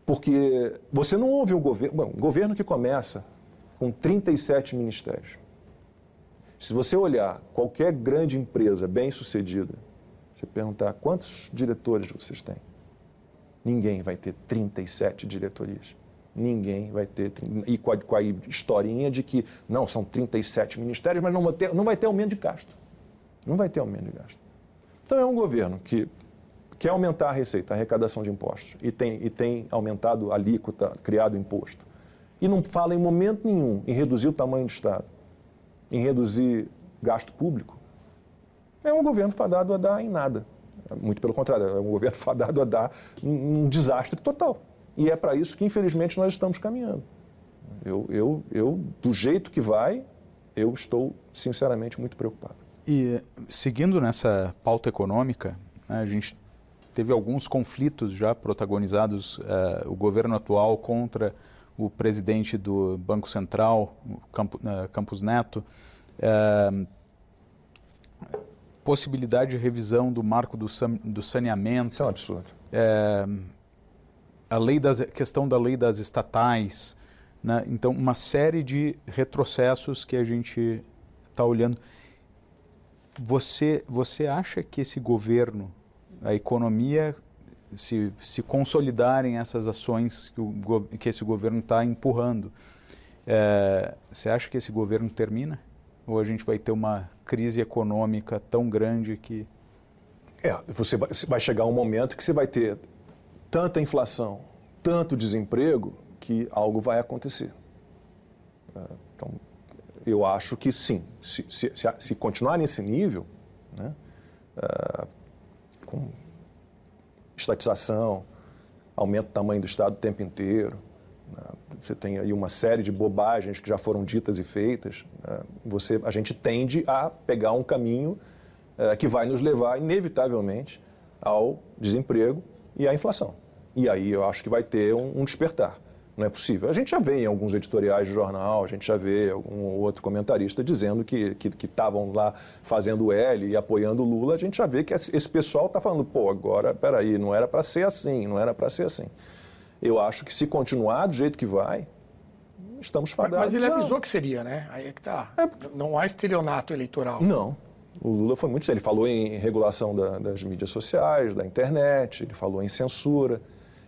Speaker 5: Porque você não ouve um governo, um governo que começa com 37 ministérios. Se você olhar qualquer grande empresa bem sucedida, você perguntar quantos diretores vocês têm? Ninguém vai ter 37 diretorias. Ninguém vai ter. E com a, com a historinha de que, não, são 37 ministérios, mas não vai, ter, não vai ter aumento de gasto. Não vai ter aumento de gasto. Então é um governo que quer aumentar a receita, a arrecadação de impostos, e tem, e tem aumentado a alíquota, criado imposto. E não fala em momento nenhum em reduzir o tamanho do Estado, em reduzir gasto público. É um governo fadado a dar em nada. Muito pelo contrário, é um governo fadado a dar um, um desastre total. E é para isso que, infelizmente, nós estamos caminhando. Eu, eu, eu, do jeito que vai, eu estou, sinceramente, muito preocupado.
Speaker 8: E seguindo nessa pauta econômica, né, a gente teve alguns conflitos já protagonizados, uh, o governo atual contra o presidente do Banco Central, uh, Campos Neto. Uh, possibilidade de revisão do marco do, do saneamento.
Speaker 5: Isso é um absurdo.
Speaker 8: É, a lei das, questão da lei das estatais. Né? Então, uma série de retrocessos que a gente está olhando. Você, você acha que esse governo, a economia, se, se consolidarem essas ações que, o, que esse governo está empurrando, é, você acha que esse governo termina? Ou a gente vai ter uma crise econômica tão grande que.
Speaker 5: É, você vai, chegar um momento que você vai ter tanta inflação, tanto desemprego, que algo vai acontecer. É, então, eu acho que sim. Se, se, se, se continuar nesse nível, né, uh, com estatização, aumento do tamanho do Estado o tempo inteiro, você tem aí uma série de bobagens que já foram ditas e feitas, né, você, a gente tende a pegar um caminho uh, que vai nos levar, inevitavelmente, ao desemprego e à inflação. E aí eu acho que vai ter um, um despertar. Não é possível. A gente já vê em alguns editoriais de jornal, a gente já vê algum outro comentarista dizendo que estavam que, que lá fazendo L e apoiando Lula. A gente já vê que esse pessoal está falando, pô, agora, peraí, não era para ser assim, não era para ser assim. Eu acho que se continuar do jeito que vai, estamos fadados.
Speaker 1: Mas ele avisou que seria, né? Aí é que tá. É... Não há estelionato eleitoral.
Speaker 5: Não. O Lula foi muito. Ele falou em regulação da, das mídias sociais, da internet, ele falou em censura.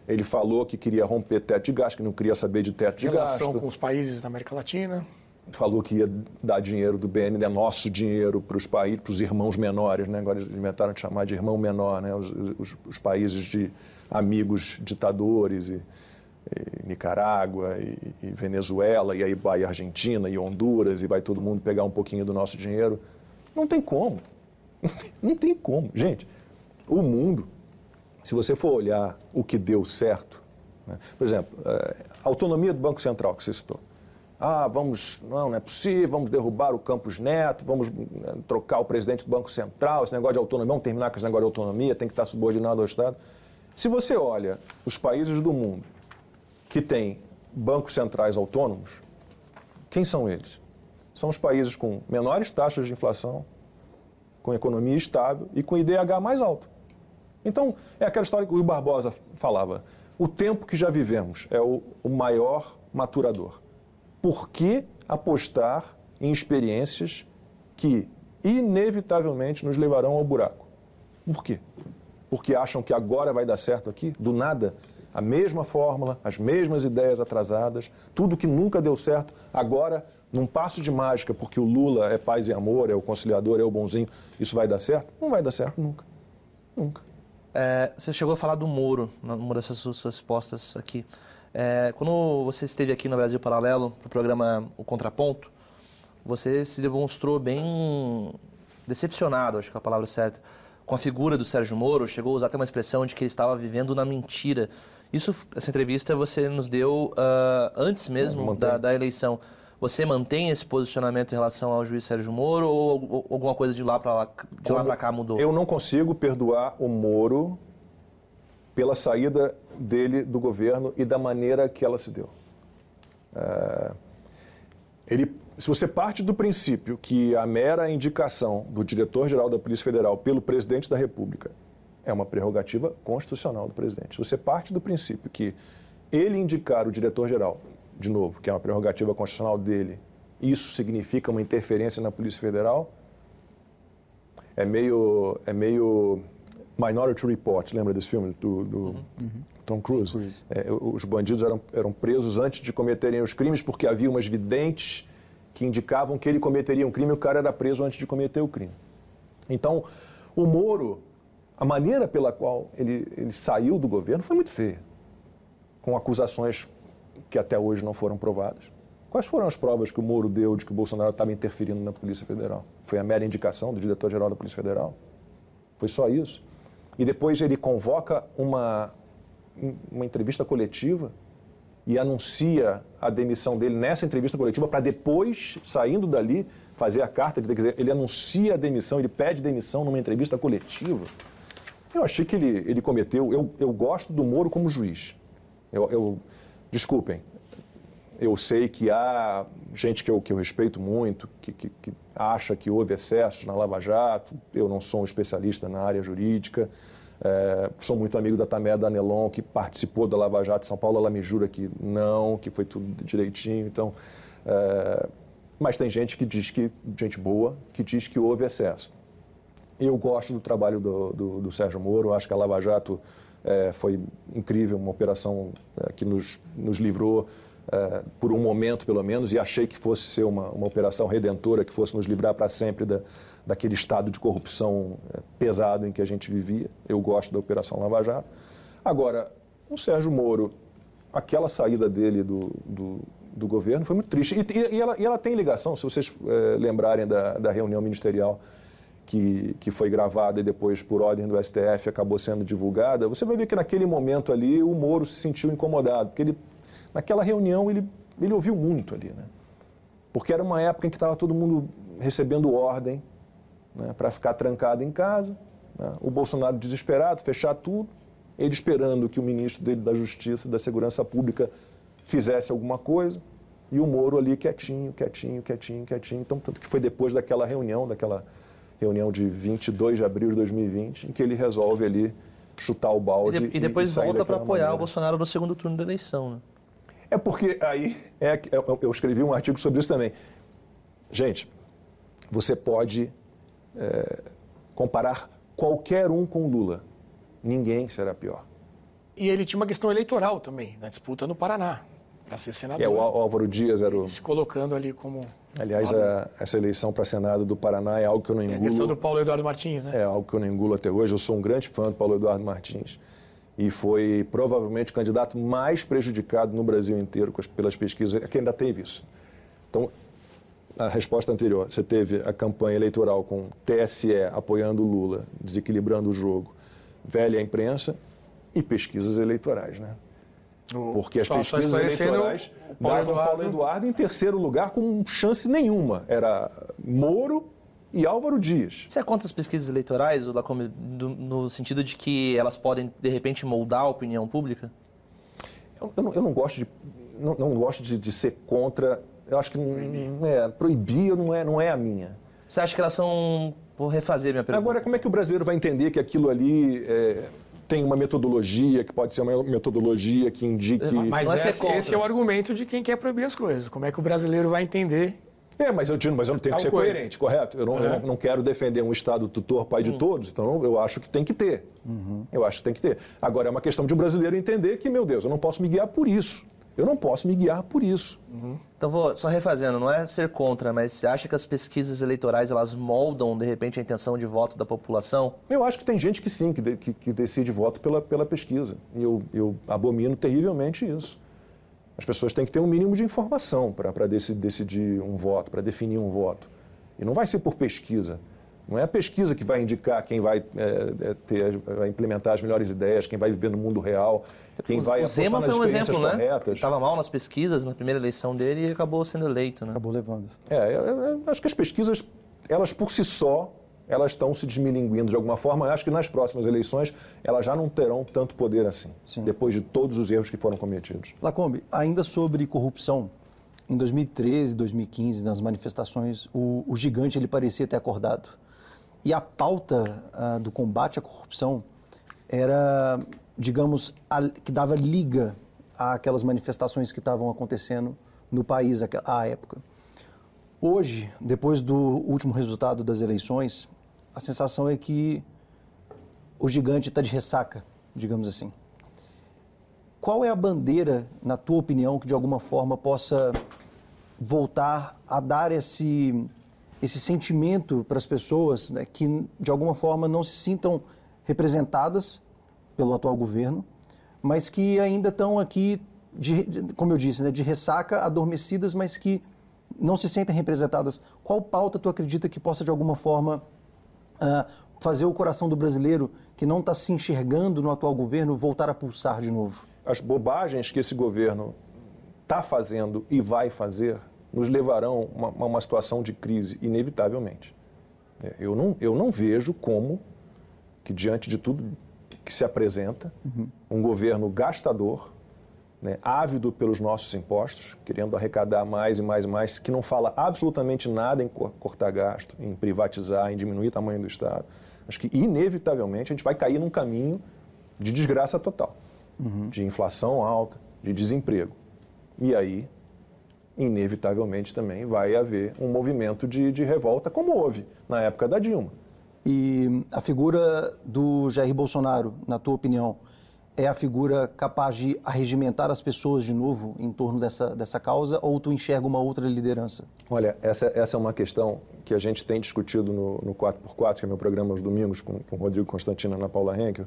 Speaker 5: Ele falou que queria romper teto de gasto, que não queria saber de teto de,
Speaker 1: de
Speaker 5: gasto.
Speaker 1: Relação com os países da América Latina.
Speaker 5: Falou que ia dar dinheiro do BN, é nosso dinheiro para os países, para os irmãos menores, né? Agora eles inventaram de chamar de irmão menor, né? Os, os, os países de amigos ditadores e, e Nicarágua e, e, Venezuela e aí vai Argentina e Honduras e vai todo mundo pegar um pouquinho do nosso dinheiro. Não tem como. Não tem como, gente. O mundo se você for olhar o que deu certo, né? por exemplo, é, a autonomia do Banco Central que você citou. Ah, vamos, não, não é possível, vamos derrubar o Campos Neto, vamos né, trocar o presidente do Banco Central, esse negócio de autonomia, vamos terminar com esse negócio de autonomia, tem que estar subordinado ao Estado. Se você olha os países do mundo que têm bancos centrais autônomos, quem são eles? São os países com menores taxas de inflação, com economia estável e com IDH mais alto. Então, é aquela história que o Barbosa falava. O tempo que já vivemos é o, o maior maturador. Por que apostar em experiências que inevitavelmente nos levarão ao buraco? Por quê? Porque acham que agora vai dar certo aqui, do nada, a mesma fórmula, as mesmas ideias atrasadas, tudo que nunca deu certo, agora, num passo de mágica, porque o Lula é paz e amor, é o conciliador, é o bonzinho, isso vai dar certo? Não vai dar certo nunca. Nunca.
Speaker 6: É, você chegou a falar do Moro, numa dessas suas respostas aqui. É, quando você esteve aqui no Brasil Paralelo, para o programa O Contraponto, você se demonstrou bem decepcionado, acho que é a palavra certa, com a figura do Sérgio Moro, chegou a usar até uma expressão de que ele estava vivendo na mentira. Isso, essa entrevista você nos deu uh, antes mesmo da, da eleição. Você mantém esse posicionamento em relação ao juiz Sérgio Moro ou, alguma coisa de lá para lá, de lá para cá mudou?
Speaker 5: Eu não consigo perdoar o Moro pela saída dele do governo e da maneira que ela se deu. É, ele, se você parte do princípio que a mera indicação do diretor-geral da Polícia Federal pelo presidente da República é uma prerrogativa constitucional do presidente. Se você parte do princípio que ele indicar o diretor-geral de novo, que é uma prerrogativa constitucional dele, isso significa uma interferência na Polícia Federal? É meio, é meio Minority Report, lembra desse filme do, do uhum. Tom Cruise? É, os bandidos eram, eram presos antes de cometerem os crimes porque havia umas videntes que indicavam que ele cometeria um crime e o cara era preso antes de cometer o crime. Então, o Moro, a maneira pela qual ele, ele saiu do governo foi muito feia, com acusações que até hoje não foram provadas. Quais foram as provas que o Moro deu de que o Bolsonaro estava interferindo na Polícia Federal? Foi a mera indicação do diretor-geral da Polícia Federal? Foi só isso? E depois ele convoca uma, uma entrevista coletiva e anuncia a demissão dele nessa entrevista coletiva para depois, saindo dali, fazer a carta de dizer, ele anuncia a demissão, ele pede demissão numa entrevista coletiva. Eu achei que ele, ele cometeu. Eu, eu gosto do Moro como juiz. Eu, eu, Desculpem, eu sei que há gente que eu, que eu respeito muito, que, que, que, acha que houve excessos na Lava Jato. Eu não sou um especialista na área jurídica. É, sou muito amigo da Tamé Danelon, que participou da Lava Jato de São Paulo. Ela me jura que não, que foi tudo direitinho. Então, é, mas tem gente que diz que, gente boa, que diz que houve excesso. Eu gosto do trabalho do, do, do Sérgio Moro, acho que a Lava Jato é, foi incrível, uma operação é, que nos, nos livrou uh, por um momento pelo menos, e achei que fosse ser uma, uma operação redentora, que fosse nos livrar para sempre da, daquele estado de corrupção uh, pesado em que a gente vivia. Eu gosto da Operação Lava Jato. Agora, o Sérgio Moro, aquela saída dele do, do, do governo foi muito triste. E, e, e, ela, e, ela, tem ligação, se vocês uh, lembrarem da, da reunião ministerial que, que foi gravada e depois, por ordem do STF, acabou sendo divulgada, você vai ver que naquele momento ali o Moro se sentiu incomodado, porque ele, naquela reunião ele, ele ouviu muito ali, né? Porque era uma época em que estava todo mundo recebendo ordem né, para ficar trancado em casa, né? o Bolsonaro desesperado, fechar tudo, ele esperando que o ministro dele da Justiça e da Segurança Pública fizesse alguma coisa, e o Moro ali quietinho, quietinho, quietinho, quietinho. Então, tanto que foi depois daquela reunião, daquela reunião de 22 de abril de 2020, em que ele resolve ali chutar o balde.
Speaker 6: E, de, e depois e volta para apoiar maneira. o Bolsonaro no segundo turno da eleição, né?
Speaker 5: É porque aí, é, eu escrevi um artigo sobre isso também. Gente, você pode é, comparar qualquer um com Lula. Ninguém será pior.
Speaker 1: E ele tinha uma questão eleitoral também, na disputa no Paraná, para ser senador.
Speaker 5: É, o Álvaro Dias era o...
Speaker 1: Se colocando ali como
Speaker 5: Aliás, a, essa eleição para Senado do Paraná é algo que eu não engulo. É a
Speaker 1: questão do Paulo Eduardo Martins, né?
Speaker 5: É algo que eu não engulo até hoje. Eu sou um grande fã do Paulo Eduardo Martins e foi provavelmente o candidato mais prejudicado no Brasil inteiro pelas pesquisas, que ainda teve isso. Então, a resposta anterior, você teve a campanha eleitoral com TSE apoiando Lula, desequilibrando o jogo, velha imprensa e pesquisas eleitorais, né? Porque as só, pesquisas só eleitorais davam. Paulo Eduardo em terceiro lugar com chance nenhuma. Era Moro e Álvaro Dias.
Speaker 6: Você é contra as pesquisas eleitorais, no sentido de que elas podem, de repente, moldar a opinião pública?
Speaker 5: Eu, eu, não, eu não, gosto, de, não, não gosto de, de, ser contra. Eu acho que é, proibir não é, não é a minha.
Speaker 6: Você acha que elas são. Vou refazer minha pergunta.
Speaker 5: Agora, como é que o brasileiro vai entender que aquilo ali. É, tem uma metodologia que pode ser uma metodologia que indique.
Speaker 1: Mas esse, esse, é o argumento de quem quer proibir as coisas. Como é que o brasileiro vai entender?
Speaker 5: É, mas eu digo, mas eu não tenho que ser coisa. coerente, correto? Eu não, é. eu não, quero defender um Estado tutor, pai Sim. de todos, então eu acho que tem que ter. Uhum. Eu acho que tem que ter. Agora, é uma questão de um brasileiro entender que, meu Deus, eu não posso me guiar por isso. Eu não posso me guiar por isso.
Speaker 6: Uhum. Então, vou só refazendo, não é ser contra, mas você acha que as pesquisas eleitorais elas moldam, de repente, a intenção de voto da população?
Speaker 5: Eu acho que tem gente que sim, que, de, que, que decide voto pela, pela pesquisa. E eu, eu abomino terrivelmente isso. As pessoas têm que ter um mínimo de informação para decidir, um voto, para definir um voto. E não vai ser por pesquisa. Não é a pesquisa que vai indicar quem vai, é, é ter, vai implementar as melhores ideias, quem vai viver no mundo real, quem o, vai
Speaker 6: o Zema foi um exemplo,
Speaker 5: corretas.
Speaker 6: né? Estava mal nas pesquisas na primeira eleição dele e acabou sendo eleito, né?
Speaker 7: Acabou levando.
Speaker 5: É, é, é, acho que as pesquisas, elas por si só, elas estão se desmilinguindo de alguma forma. Eu acho que nas próximas eleições elas já não terão tanto poder assim, Sim. depois de todos os erros que foram cometidos.
Speaker 7: Lacombe, ainda sobre corrupção, em 2013, 2015, nas manifestações, o, o gigante ele parecia ter acordado. E a pauta uh, do combate à corrupção era, digamos, a, que dava liga àquelas manifestações que estavam acontecendo no país à época. Hoje, depois do último resultado das eleições, a sensação é que o gigante está de ressaca, digamos assim. Qual é a bandeira, na tua opinião, que de alguma forma possa voltar a dar esse esse sentimento para as pessoas né, que, de alguma forma, não se sintam representadas pelo atual governo, mas que ainda estão aqui, de, como eu disse, né, de ressaca, adormecidas, mas que não se sentem representadas. Qual pauta tu acredita que possa, de alguma forma, uh, fazer o coração do brasileiro que não está se enxergando no atual governo voltar a pulsar de novo?
Speaker 5: As bobagens que esse governo está fazendo e vai fazer nos levarão a uma, uma situação de crise, inevitavelmente. É, eu não, eu não vejo como que, diante de tudo que se apresenta, uhum. um governo gastador, né, ávido pelos nossos impostos, querendo arrecadar mais e mais e mais, que não fala absolutamente nada em cortar gasto, em privatizar, em diminuir o tamanho do Estado. Acho que, inevitavelmente, a gente vai cair num caminho de desgraça total, uhum. de inflação alta, de desemprego. E aí inevitavelmente também vai haver um movimento de, de revolta, como houve na época da Dilma.
Speaker 7: E a figura do Jair Bolsonaro, na tua opinião, é a figura capaz de arregimentar as pessoas de novo em torno dessa, dessa causa ou tu enxerga uma outra liderança?
Speaker 5: Olha, essa, essa é uma questão que a gente tem discutido no, no 4x4, que é meu programa aos domingos com, com o Rodrigo Constantino e Ana Paula Henkel.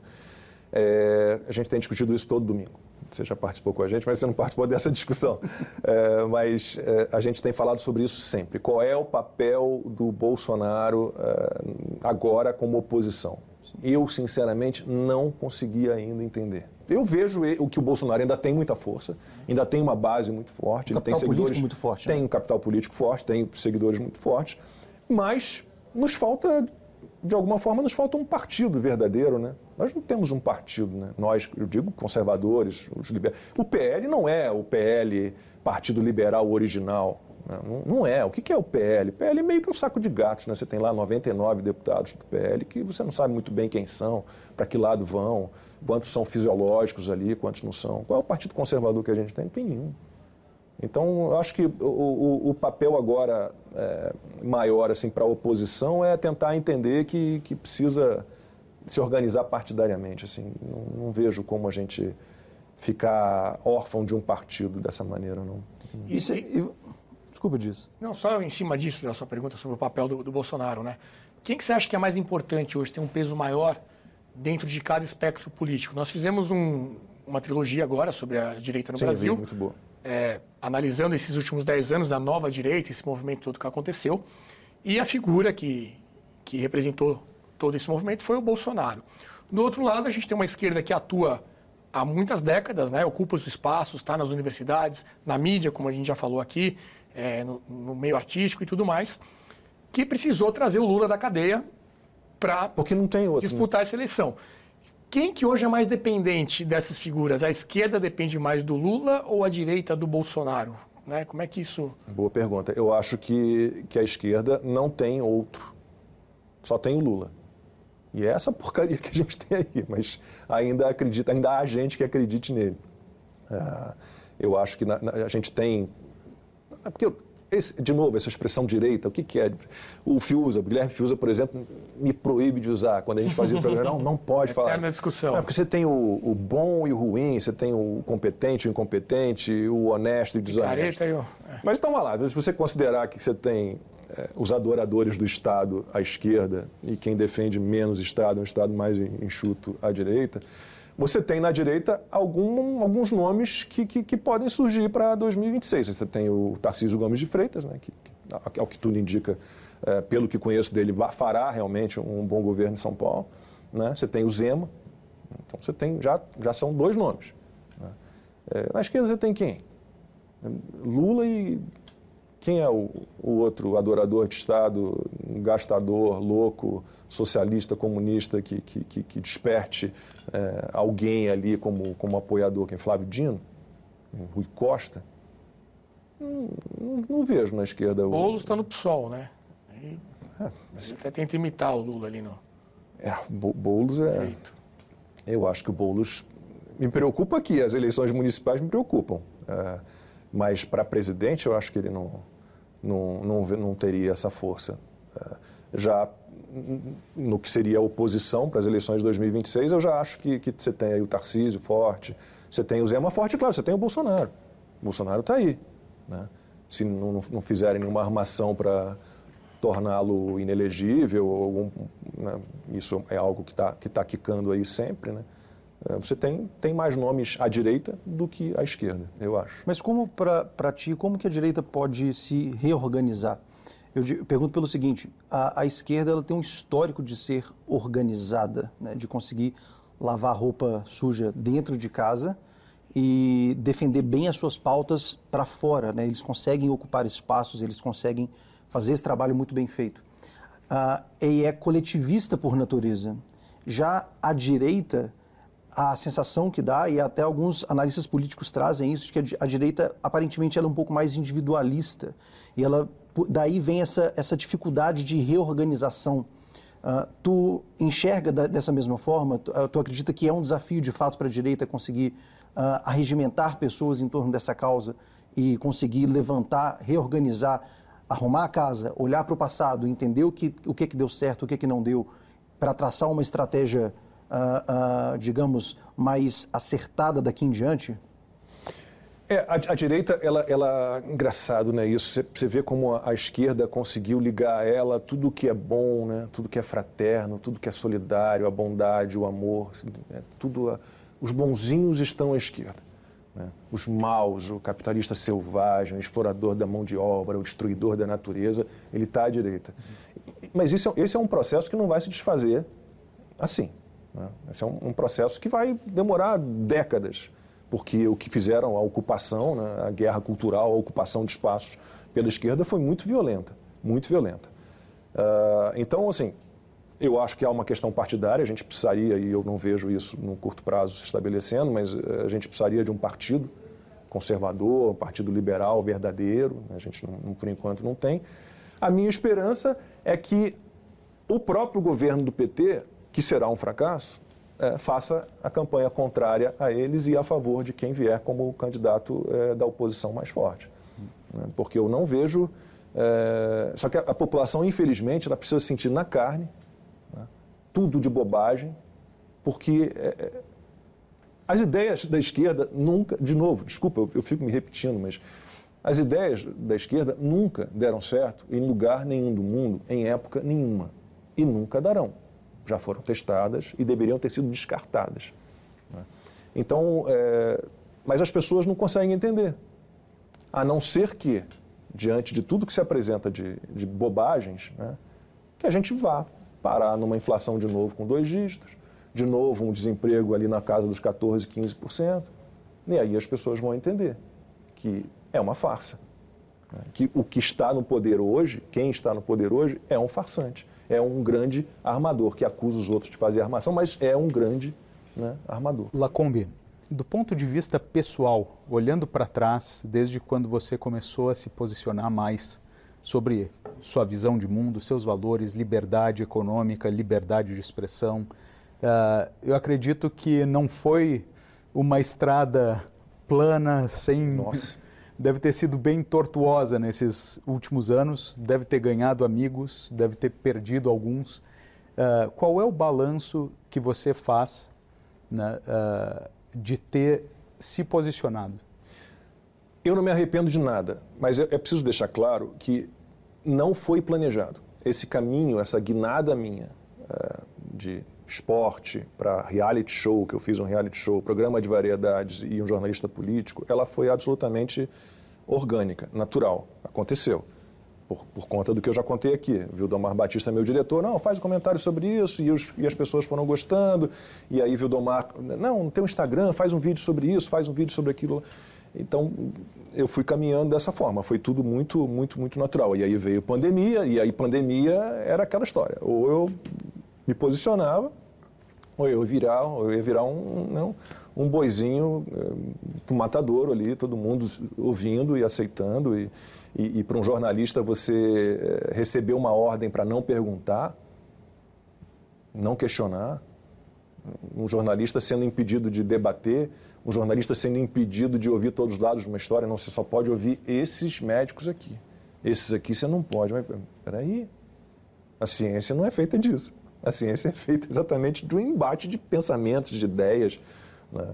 Speaker 5: É, a gente tem discutido isso todo domingo. Você já participou com a gente, mas você não participou dessa discussão. É, mas é, a gente tem falado sobre isso sempre. Qual é o papel do Bolsonaro é, agora como oposição? Eu, sinceramente, não consegui ainda entender. Eu vejo o que o Bolsonaro ainda tem muita força, ainda tem uma base muito forte,
Speaker 7: um
Speaker 5: ele tem
Speaker 7: seguidores
Speaker 5: político
Speaker 7: muito forte,
Speaker 5: tem
Speaker 7: né?
Speaker 5: um capital político forte, tem seguidores muito fortes, mas nos falta de alguma forma nos falta um partido verdadeiro, né? Nós não temos um partido, né? Nós, eu digo conservadores, os liberais. O PL não é o PL Partido Liberal original. Não, é. O que é o PL? PL é meio que um saco de gatos, né? Você tem lá 99 deputados do PL que você não sabe muito bem quem são, para que lado vão, quantos são fisiológicos ali, quantos não são. Qual é o partido conservador que a gente tem? Não tem nenhum. Então, eu acho que o, o, o papel agora é, maior assim, para a oposição é tentar entender que, que precisa se organizar partidariamente. Assim. Não, não, vejo como a gente ficar órfão de um partido dessa maneira. Não.
Speaker 7: Isso, desculpa disso.
Speaker 1: Não, só em cima disso, da sua pergunta sobre o papel do, do Bolsonaro. Né? Quem que você acha que é mais importante hoje, ter um peso maior dentro de cada espectro político? Nós fizemos um, uma trilogia agora sobre a direita no
Speaker 5: Sim,
Speaker 1: Brasil.
Speaker 5: muito boa
Speaker 1: é, analisando esses últimos dez anos da nova direita, esse movimento todo que aconteceu, e a figura que, que representou todo esse movimento foi o Bolsonaro. Do outro lado, a gente tem uma esquerda que atua há muitas décadas, né, ocupa os espaços, está nas universidades, na mídia, como a gente já falou aqui, é, no, no, meio artístico e tudo mais, que precisou trazer o Lula da cadeia para
Speaker 5: né?
Speaker 1: disputar essa eleição. Quem que hoje é mais dependente dessas figuras? A esquerda depende mais do Lula ou a direita do Bolsonaro? Né? Como é que isso.
Speaker 5: Boa pergunta. Eu acho que, que a esquerda não tem outro. Só tem o Lula. E é essa porcaria que a gente tem aí, mas ainda acredita, ainda há gente que acredite nele. Uh, eu acho que na, na, a gente tem. É porque esse, de novo, essa expressão direita, o que, que é? O Fiuza, o Guilherme Fiuza, por exemplo, me proíbe de usar. Quando a gente fazia o programa, não, não pode falar.
Speaker 1: Eterna discussão.
Speaker 5: É, porque você tem o, o, bom e o ruim, você tem o competente e o incompetente, o honesto e o desonesto.
Speaker 1: E o... É.
Speaker 5: Mas então, vai lá, se você considerar que você tem é, os adoradores do Estado à esquerda e quem defende menos Estado, um Estado mais enxuto à direita, você tem na direita algum, alguns nomes que, que, que podem surgir para 2026. Você tem o Tarcísio Gomes de Freitas, né, que, que ao que tudo indica, é, pelo que conheço dele, fará realmente um bom governo em São Paulo. Né? Você tem o Zema. Então você tem, já, já são dois nomes. Né? É, na esquerda você tem quem? Lula e quem é o, o, outro adorador de Estado, gastador, louco, socialista, comunista, que, que, que, que desperte é, alguém ali como, como apoiador? Quem? Flávio Dino? Rui Costa? Não, não, não vejo na esquerda.
Speaker 1: O Boulos está no PSOL, né? E é, mas... Até tenta imitar o Lula ali no.
Speaker 5: É, Boulos é. Jeito. Eu acho que o Boulos. Me preocupa aqui, as eleições municipais me preocupam. É, mas para presidente, eu acho que ele não não, não, não teria essa força. É, já no que seria a oposição para as eleições de 2026, eu já acho que, que você tem aí o Tarcísio forte, você tem o Zema forte, claro, você tem o Bolsonaro. O Bolsonaro está aí. Né? Se não, não fizerem nenhuma armação para torná-lo inelegível, algum, né? isso é algo que está que tá quicando aí sempre, né? É, você tem, tem mais nomes à direita do que à esquerda, eu acho.
Speaker 7: Mas como para ti, como que a direita pode se reorganizar? Eu, pergunto pelo seguinte, a, a, esquerda ela tem um histórico de ser organizada, né, de conseguir lavar roupa suja dentro de casa e defender bem as suas pautas para fora. Né? Eles conseguem ocupar espaços, eles conseguem fazer esse trabalho muito bem feito. Uh, e é coletivista por natureza. Já a direita a sensação que dá, e até alguns analistas políticos trazem isso, de que a direita, aparentemente, ela é um pouco mais individualista. E ela, daí vem essa, essa dificuldade de reorganização. Uh, tu enxerga da, dessa mesma forma? Tu, uh, tu, acredita que é um desafio, de fato, para a direita conseguir uh, arregimentar pessoas em torno dessa causa e conseguir levantar, reorganizar, arrumar a casa, olhar para o passado, entender o que, o que, que deu certo, o que, que não deu, para traçar uma estratégia uh, uh, digamos, mais acertada daqui em diante?
Speaker 5: É, a, a, direita, ela, ela, engraçado, né, isso, você, vê como a, a, esquerda conseguiu ligar a ela tudo que é bom, né, tudo que é fraterno, tudo que é solidário, a bondade, o amor, né, tudo, a, os bonzinhos estão à esquerda. Né, os maus, o capitalista selvagem, o explorador da mão de obra, o destruidor da natureza, ele está à direita. Mas isso, é, esse é um processo que não vai se desfazer assim. Né, esse é um, processo que vai demorar décadas porque o que fizeram, a ocupação, né, a guerra cultural, a ocupação de espaços pela esquerda foi muito violenta, muito violenta. Uh, então, assim, eu acho que há uma questão partidária, a gente precisaria, e eu não vejo isso no curto prazo se estabelecendo, mas eh, a gente precisaria de um partido conservador, um partido liberal verdadeiro, né, a gente, não, por enquanto, não tem. A minha esperança é que o próprio governo do PT, que será um fracasso, é, faça a campanha contrária a eles e a favor de quem vier como candidato é, da oposição mais forte. Né? Porque eu não vejo. É, só que a, a, população, infelizmente, ela precisa sentir na carne né? tudo de bobagem, porque é, é, as ideias da esquerda nunca. De novo, desculpa, eu, eu fico me repetindo, mas as ideias da esquerda nunca deram certo em lugar nenhum do mundo, em época nenhuma. E nunca darão já foram testadas e deveriam ter sido descartadas. Né? Então, é, mas as pessoas não conseguem entender. A não ser que, diante de tudo que se apresenta de, de bobagens, né, que a gente vá parar numa inflação de novo com dois dígitos, de novo um desemprego ali na casa dos 14%, 15%, e aí as pessoas vão entender que é uma farsa. Né? Que o que está no poder hoje, quem está no poder hoje, é um farsante é um grande armador, que acusa os outros de fazer armação, mas é um grande né, armador.
Speaker 8: Lacombe, do ponto de vista pessoal, olhando para trás, desde quando você começou a se posicionar mais sobre sua visão de mundo, seus valores, liberdade econômica, liberdade de expressão, uh, eu acredito que não foi uma estrada plana, sem
Speaker 5: Nossa
Speaker 8: deve ter sido bem tortuosa nesses últimos anos, deve ter ganhado amigos, deve ter perdido alguns. Uh, qual é o balanço que você faz né, uh, de ter se posicionado?
Speaker 5: Eu não me arrependo de nada, mas é, preciso deixar claro que não foi planejado. Esse caminho, essa guinada minha uh, de esporte para reality show, que eu fiz um reality show, programa de variedades e um jornalista político, ela foi absolutamente orgânica, natural. Aconteceu. Por, por, conta do que eu já contei aqui. Vildomar Batista, meu diretor, não, faz um comentário sobre isso, e, os, e, as pessoas foram gostando, e aí Vildomar, não, tem um Instagram, faz um vídeo sobre isso, faz um vídeo sobre aquilo. Então, eu fui caminhando dessa forma, foi tudo muito, muito, muito natural. E aí veio pandemia, e aí pandemia era aquela história. Ou eu me posicionava, ou eu, virar, ou eu ia virar um, não, um boizinho para o matadouro ali, todo mundo ouvindo e aceitando. E, e, e para um jornalista você eh, receber uma ordem para não perguntar, não questionar, um jornalista sendo impedido de debater, um jornalista sendo impedido de ouvir todos os lados de uma história, não, você só pode ouvir esses médicos aqui. Esses aqui você não pode. Mas peraí, a ciência não é feita disso. A ciência é feita exatamente do embate de pensamentos, de ideias. Né?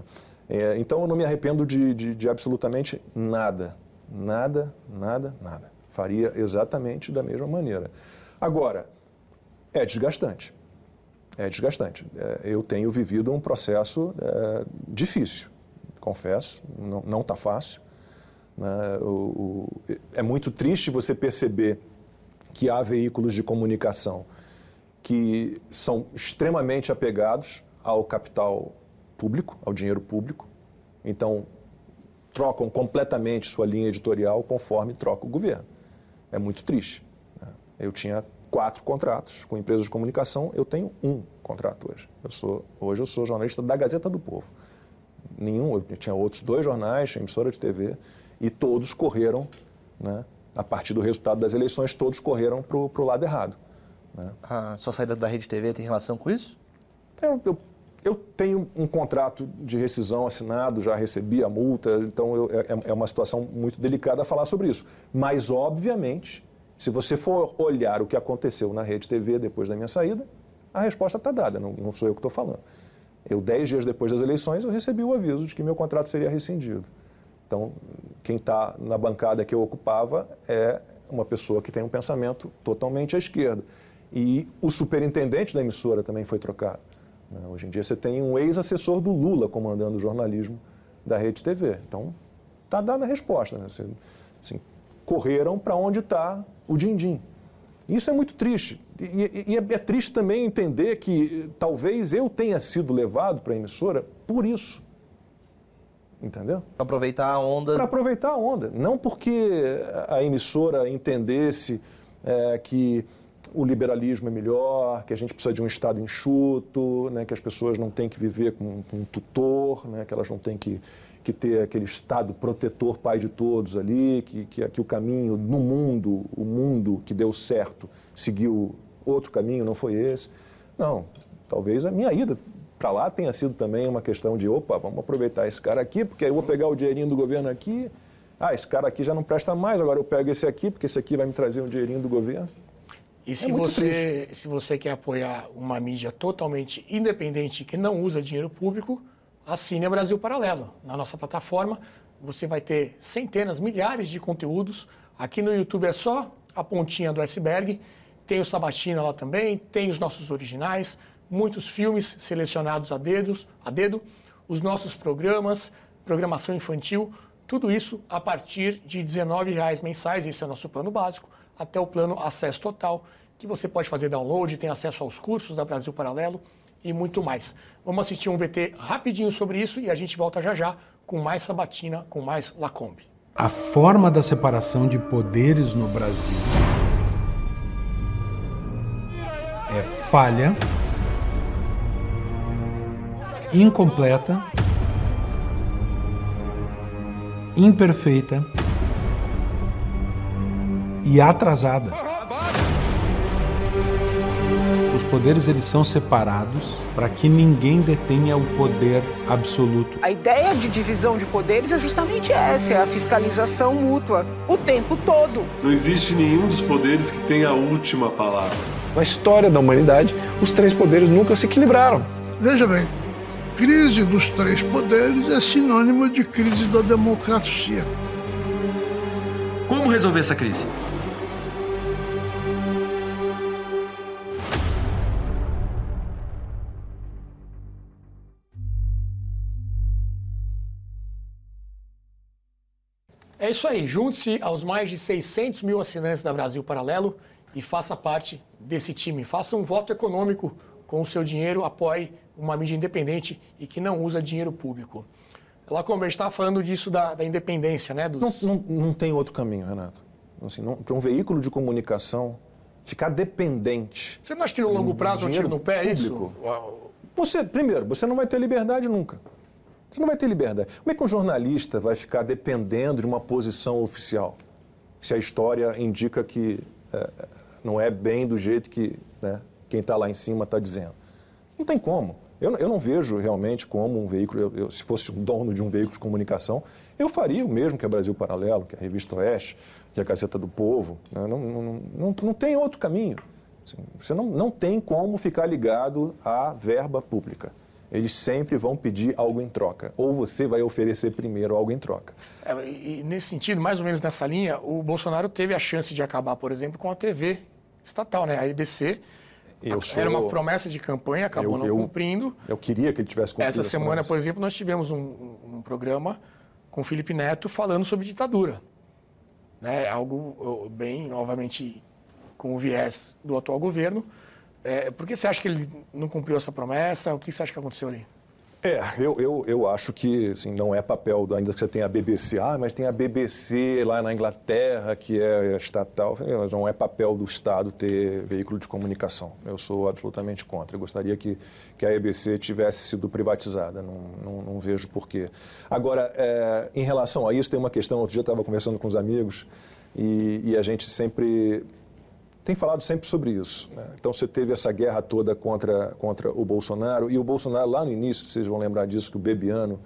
Speaker 5: É, então eu não me arrependo de, de, de, absolutamente nada. Nada, nada, nada. Faria exatamente da mesma maneira. Agora, é desgastante. É desgastante. É, eu tenho vivido um processo é, difícil, confesso, não está fácil. Né? O, o, é muito triste você perceber que há veículos de comunicação que são extremamente apegados ao capital público, ao dinheiro público. Então, trocam completamente sua linha editorial conforme troca o governo. É muito triste. Né? Eu tinha quatro contratos com empresas de comunicação, eu tenho um contrato hoje. Eu sou, hoje eu sou jornalista da Gazeta do Povo. Nenhum, eu tinha outros dois jornais, emissora de TV, e todos correram, né, a partir do resultado das eleições, todos correram para o lado errado. Né?
Speaker 6: A sua saída da Rede TV tem relação com isso?
Speaker 5: Eu, eu, eu, tenho um contrato de rescisão assinado, já recebi a multa, então eu, é, é uma situação muito delicada falar sobre isso. Mas, obviamente, se você for olhar o que aconteceu na Rede TV depois da minha saída, a resposta está dada, não, não sou eu que estou falando. Eu, dez dias depois das eleições, eu recebi o aviso de que meu contrato seria rescindido. Então, quem está na bancada que eu ocupava é uma pessoa que tem um pensamento totalmente à esquerda. E o superintendente da emissora também foi trocado. Né? Hoje em dia você tem um ex-assessor do Lula comandando o jornalismo da Rede TV. Então, está dada a resposta. Né? Assim, assim, correram para onde está o din-din. Isso é muito triste. E, e, é, é triste também entender que talvez eu tenha sido levado para a emissora por isso. Entendeu?
Speaker 6: Para aproveitar a onda.
Speaker 5: Para aproveitar a onda. Não porque a emissora entendesse é, que o liberalismo é melhor, que a gente precisa de um Estado enxuto, né, que as pessoas não têm que viver com, com um tutor, né, que elas não têm que, que ter aquele Estado protetor, pai de todos ali, que, que, que o caminho no mundo, o mundo que deu certo, seguiu outro caminho, não foi esse. Não, talvez a minha ida para lá tenha sido também uma questão de, opa, vamos aproveitar esse cara aqui, porque aí eu vou pegar o dinheirinho do governo aqui, ah, esse cara aqui já não presta mais, agora eu pego esse aqui, porque esse aqui vai me trazer um dinheirinho do governo.
Speaker 1: E se, é você, se você quer apoiar uma mídia totalmente independente que não usa dinheiro público, assine a Brasil Paralelo. Na nossa plataforma, você vai ter centenas, milhares de conteúdos. Aqui no YouTube é só a pontinha do iceberg. Tem o Sabatina lá também, tem os nossos originais, muitos filmes selecionados a, dedos, a dedo, os nossos programas, programação infantil, tudo isso a partir de R$19,00 mensais, esse é o nosso plano básico até o plano Acesso Total, que você pode fazer download, tem acesso aos cursos da Brasil Paralelo e muito mais. Vamos assistir um VT rapidinho sobre isso e a gente volta já já com mais Sabatina, com mais Lacombe.
Speaker 9: A forma da separação de poderes no Brasil é falha, incompleta, imperfeita e atrasada. Os poderes eles são separados para que ninguém detenha o poder absoluto.
Speaker 10: A ideia de divisão de poderes é justamente essa, é a fiscalização mútua, o tempo todo.
Speaker 11: Não existe nenhum dos poderes que tenha a última palavra.
Speaker 12: Na história da humanidade, os três poderes nunca se equilibraram.
Speaker 13: Veja bem, crise dos três poderes é sinônimo de crise da democracia.
Speaker 14: Como resolver essa crise?
Speaker 1: Isso aí. Junte-se aos mais de 600 mil assinantes da Brasil Paralelo e faça parte desse time. Faça um voto econômico com o seu dinheiro, apoie uma mídia independente e que não usa dinheiro público. Lá como a gente estava falando disso da, da independência, né? Dos...
Speaker 5: Não, não, não, tem outro caminho, Renato. Assim, Para um veículo de comunicação ficar dependente.
Speaker 1: Você não acha que no longo prazo um tiro no pé é isso?
Speaker 5: Você, primeiro, você não vai ter liberdade nunca. Você não vai ter liberdade. Como é que um jornalista vai ficar dependendo de uma posição oficial? Se a história indica que é, não é bem do jeito que né, quem está lá em cima está dizendo. Não tem como. Eu, eu, não vejo realmente como um veículo, eu, eu, se fosse o dono de um veículo de comunicação, eu faria o mesmo que a Brasil Paralelo, que a Revista Oeste, que a Gazeta do Povo. Né? Não, não, não, não, tem outro caminho. Assim, você não, não tem como ficar ligado à verba pública eles sempre vão pedir algo em troca. Ou você vai oferecer primeiro algo em troca.
Speaker 1: É, e nesse sentido, mais ou menos nessa linha, o Bolsonaro teve a chance de acabar, por exemplo, com a TV estatal, né? A EBC. Sou... Era uma promessa de campanha, acabou eu, não
Speaker 5: eu,
Speaker 1: cumprindo.
Speaker 5: Eu queria que ele tivesse cumprido.
Speaker 1: Essa semana, por exemplo, nós tivemos um, um programa com o Felipe Neto falando sobre ditadura. Né? Algo bem, obviamente, com o viés do atual governo é, por que você acha que ele não cumpriu essa promessa? O que você acha que aconteceu ali?
Speaker 5: É, eu, eu, eu acho que assim, não é papel, ainda que você tenha a BBC, ah, mas tem a BBC lá na Inglaterra, que é estatal, não é papel do Estado ter veículo de comunicação. Eu sou absolutamente contra. Eu gostaria que, que a EBC tivesse sido privatizada, não, não, não vejo porquê. Agora, é, em relação a isso, tem uma questão, outro dia eu estava conversando com os amigos e, e a gente sempre tem falado sempre sobre isso. Né? Então você teve essa guerra toda contra, contra o Bolsonaro, e o Bolsonaro, lá no início, vocês vão lembrar disso, que o Bebiano,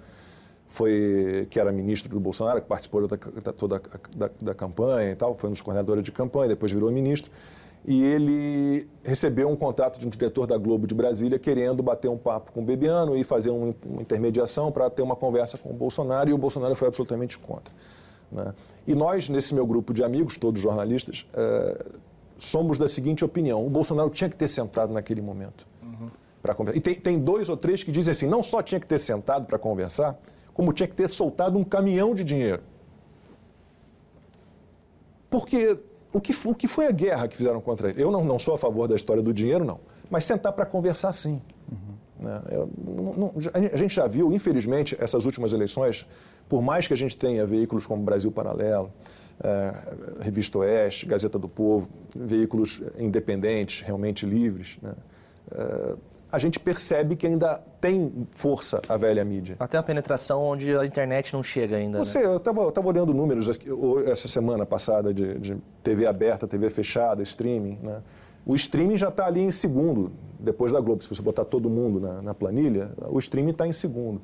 Speaker 5: foi, que era ministro do Bolsonaro, que participou da, da toda da, da, campanha e tal, foi um dos coordenadores de campanha, depois virou ministro. e ele recebeu um contato de um diretor da Globo de Brasília querendo bater um papo com o Bebiano e fazer um, uma intermediação para ter uma conversa com o Bolsonaro, e o Bolsonaro foi absolutamente contra. Né? E nós, nesse meu grupo de amigos, todos jornalistas, é, somos da seguinte opinião: o Bolsonaro tinha que ter sentado naquele momento uhum. para conversar. E tem, tem dois ou três que dizem assim: não só tinha que ter sentado para conversar, como tinha que ter soltado um caminhão de dinheiro. Porque o que, o que foi a guerra que fizeram contra ele? Eu não, não sou a favor da história do dinheiro, não. Mas sentar para conversar, sim. Uhum. Eu, não, não, a gente já viu, infelizmente, essas últimas eleições, por mais que a gente tenha veículos como Brasil Paralelo, é, Revista Oeste, Gazeta do Povo, veículos independentes, realmente livres, né? é, a gente percebe que ainda tem força a velha mídia.
Speaker 6: Até a penetração onde a internet não chega ainda.
Speaker 5: Você,
Speaker 6: né?
Speaker 5: eu estava olhando números essa semana passada de, de, TV aberta, TV fechada, streaming. Né? O streaming já está ali em segundo, depois da Globo. Se você botar todo mundo na, na planilha, o streaming está em segundo.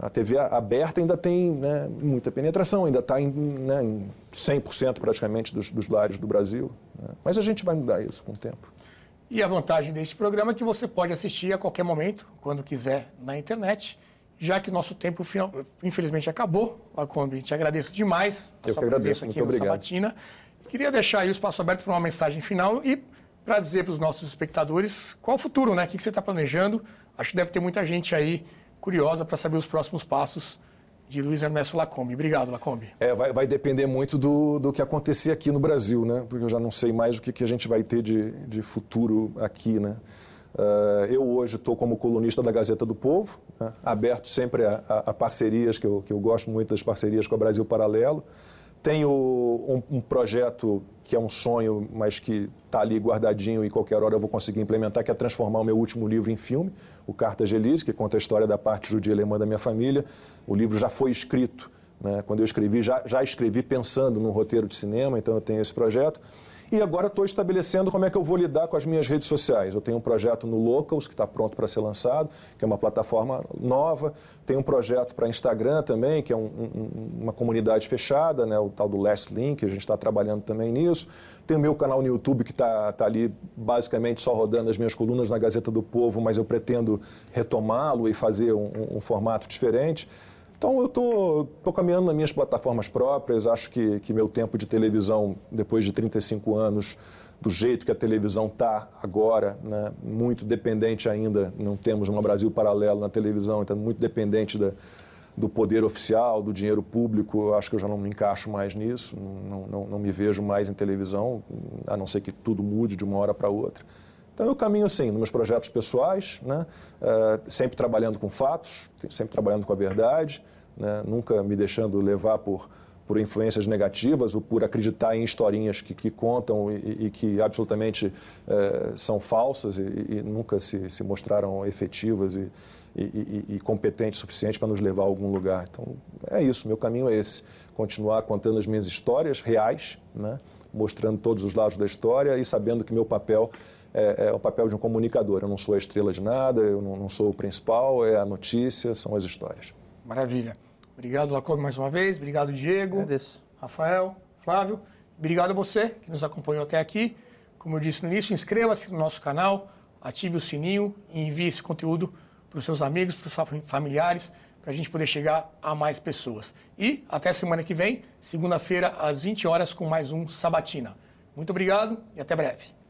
Speaker 5: A TV aberta ainda tem né, muita penetração, ainda está em, né, em 100% praticamente dos, dos lares do Brasil. Né? Mas a gente vai mudar isso com o tempo.
Speaker 1: E a vantagem deste programa é que você pode assistir a qualquer momento, quando quiser, na internet, já que nosso tempo, infelizmente, acabou. Lacombe, te agradeço demais
Speaker 5: a Eu sua presença
Speaker 1: aqui
Speaker 5: Muito
Speaker 1: no obrigado. Sabatina. Queria deixar aí o espaço aberto para uma mensagem final e para dizer para os nossos espectadores qual o futuro, né? O que você está planejando. Acho que deve ter muita gente aí curiosa para saber os próximos passos de Luiz Ernesto Lacombe. Obrigado, Lacombe.
Speaker 5: É, vai, vai depender muito do, do que acontecer aqui no Brasil, né? Porque eu já não sei mais o que, que a gente vai ter de, de futuro aqui, né? Uh, eu hoje estou como colunista da Gazeta do Povo, né? aberto sempre a, a, a, parcerias, que eu, que eu gosto muito das parcerias com a Brasil Paralelo. Tenho um, um projeto que é um sonho, mas que está ali guardadinho e qualquer hora eu vou conseguir implementar, que é transformar o meu último livro em filme, o Carta Elise, que conta a história da parte judia alemã da minha família. O livro já foi escrito, né? quando eu escrevi, já, já escrevi pensando num roteiro de cinema, então eu tenho esse projeto. E agora estou estabelecendo como é que eu vou lidar com as minhas redes sociais. Eu tenho um projeto no Locals, que está pronto para ser lançado, que é uma plataforma nova. Tenho um projeto para Instagram também, que é um, um, uma comunidade fechada, né, o tal do Last Link, a gente está trabalhando também nisso. Tenho meu canal no YouTube, que está tá ali basicamente só rodando as minhas colunas na Gazeta do Povo, mas eu pretendo retomá-lo e fazer um, um formato diferente. Então eu tô, tô caminhando nas minhas plataformas próprias, acho que, que meu tempo de televisão, depois de 35 anos, do jeito que a televisão está agora, né, muito dependente ainda, não temos um Brasil paralelo na televisão, então muito dependente da, do poder oficial, do dinheiro público, eu acho que eu já não me encaixo mais nisso, não, não, não me vejo mais em televisão, a não ser que tudo mude de uma hora para outra. Então eu caminho assim, nos meus projetos pessoais, né? Uh, sempre trabalhando com fatos, sempre trabalhando com a verdade, né? nunca me deixando levar por, por influências negativas ou por acreditar em historinhas que, que contam e, e, que absolutamente uh, são falsas e, e nunca se, se, mostraram efetivas e, e competentes o suficiente para nos levar a algum lugar. Então é isso, meu caminho é esse, continuar contando as minhas histórias reais, né? mostrando todos os lados da história e sabendo que meu papel é, é, o papel de um comunicador. Eu não sou a estrela de nada, eu não, não, sou o principal, é a notícia, são as histórias.
Speaker 1: Maravilha. Obrigado, Lacobe, mais uma vez. Obrigado, Diego.
Speaker 6: Agradeço.
Speaker 1: Rafael, Flávio. Obrigado a você que nos acompanhou até aqui. Como eu disse no início, inscreva-se no nosso canal, ative o sininho e envie esse conteúdo para os seus amigos, para os familiares, para a gente poder chegar a mais pessoas. E até semana que vem, segunda-feira, às 20 horas, com mais um Sabatina. Muito obrigado e até breve.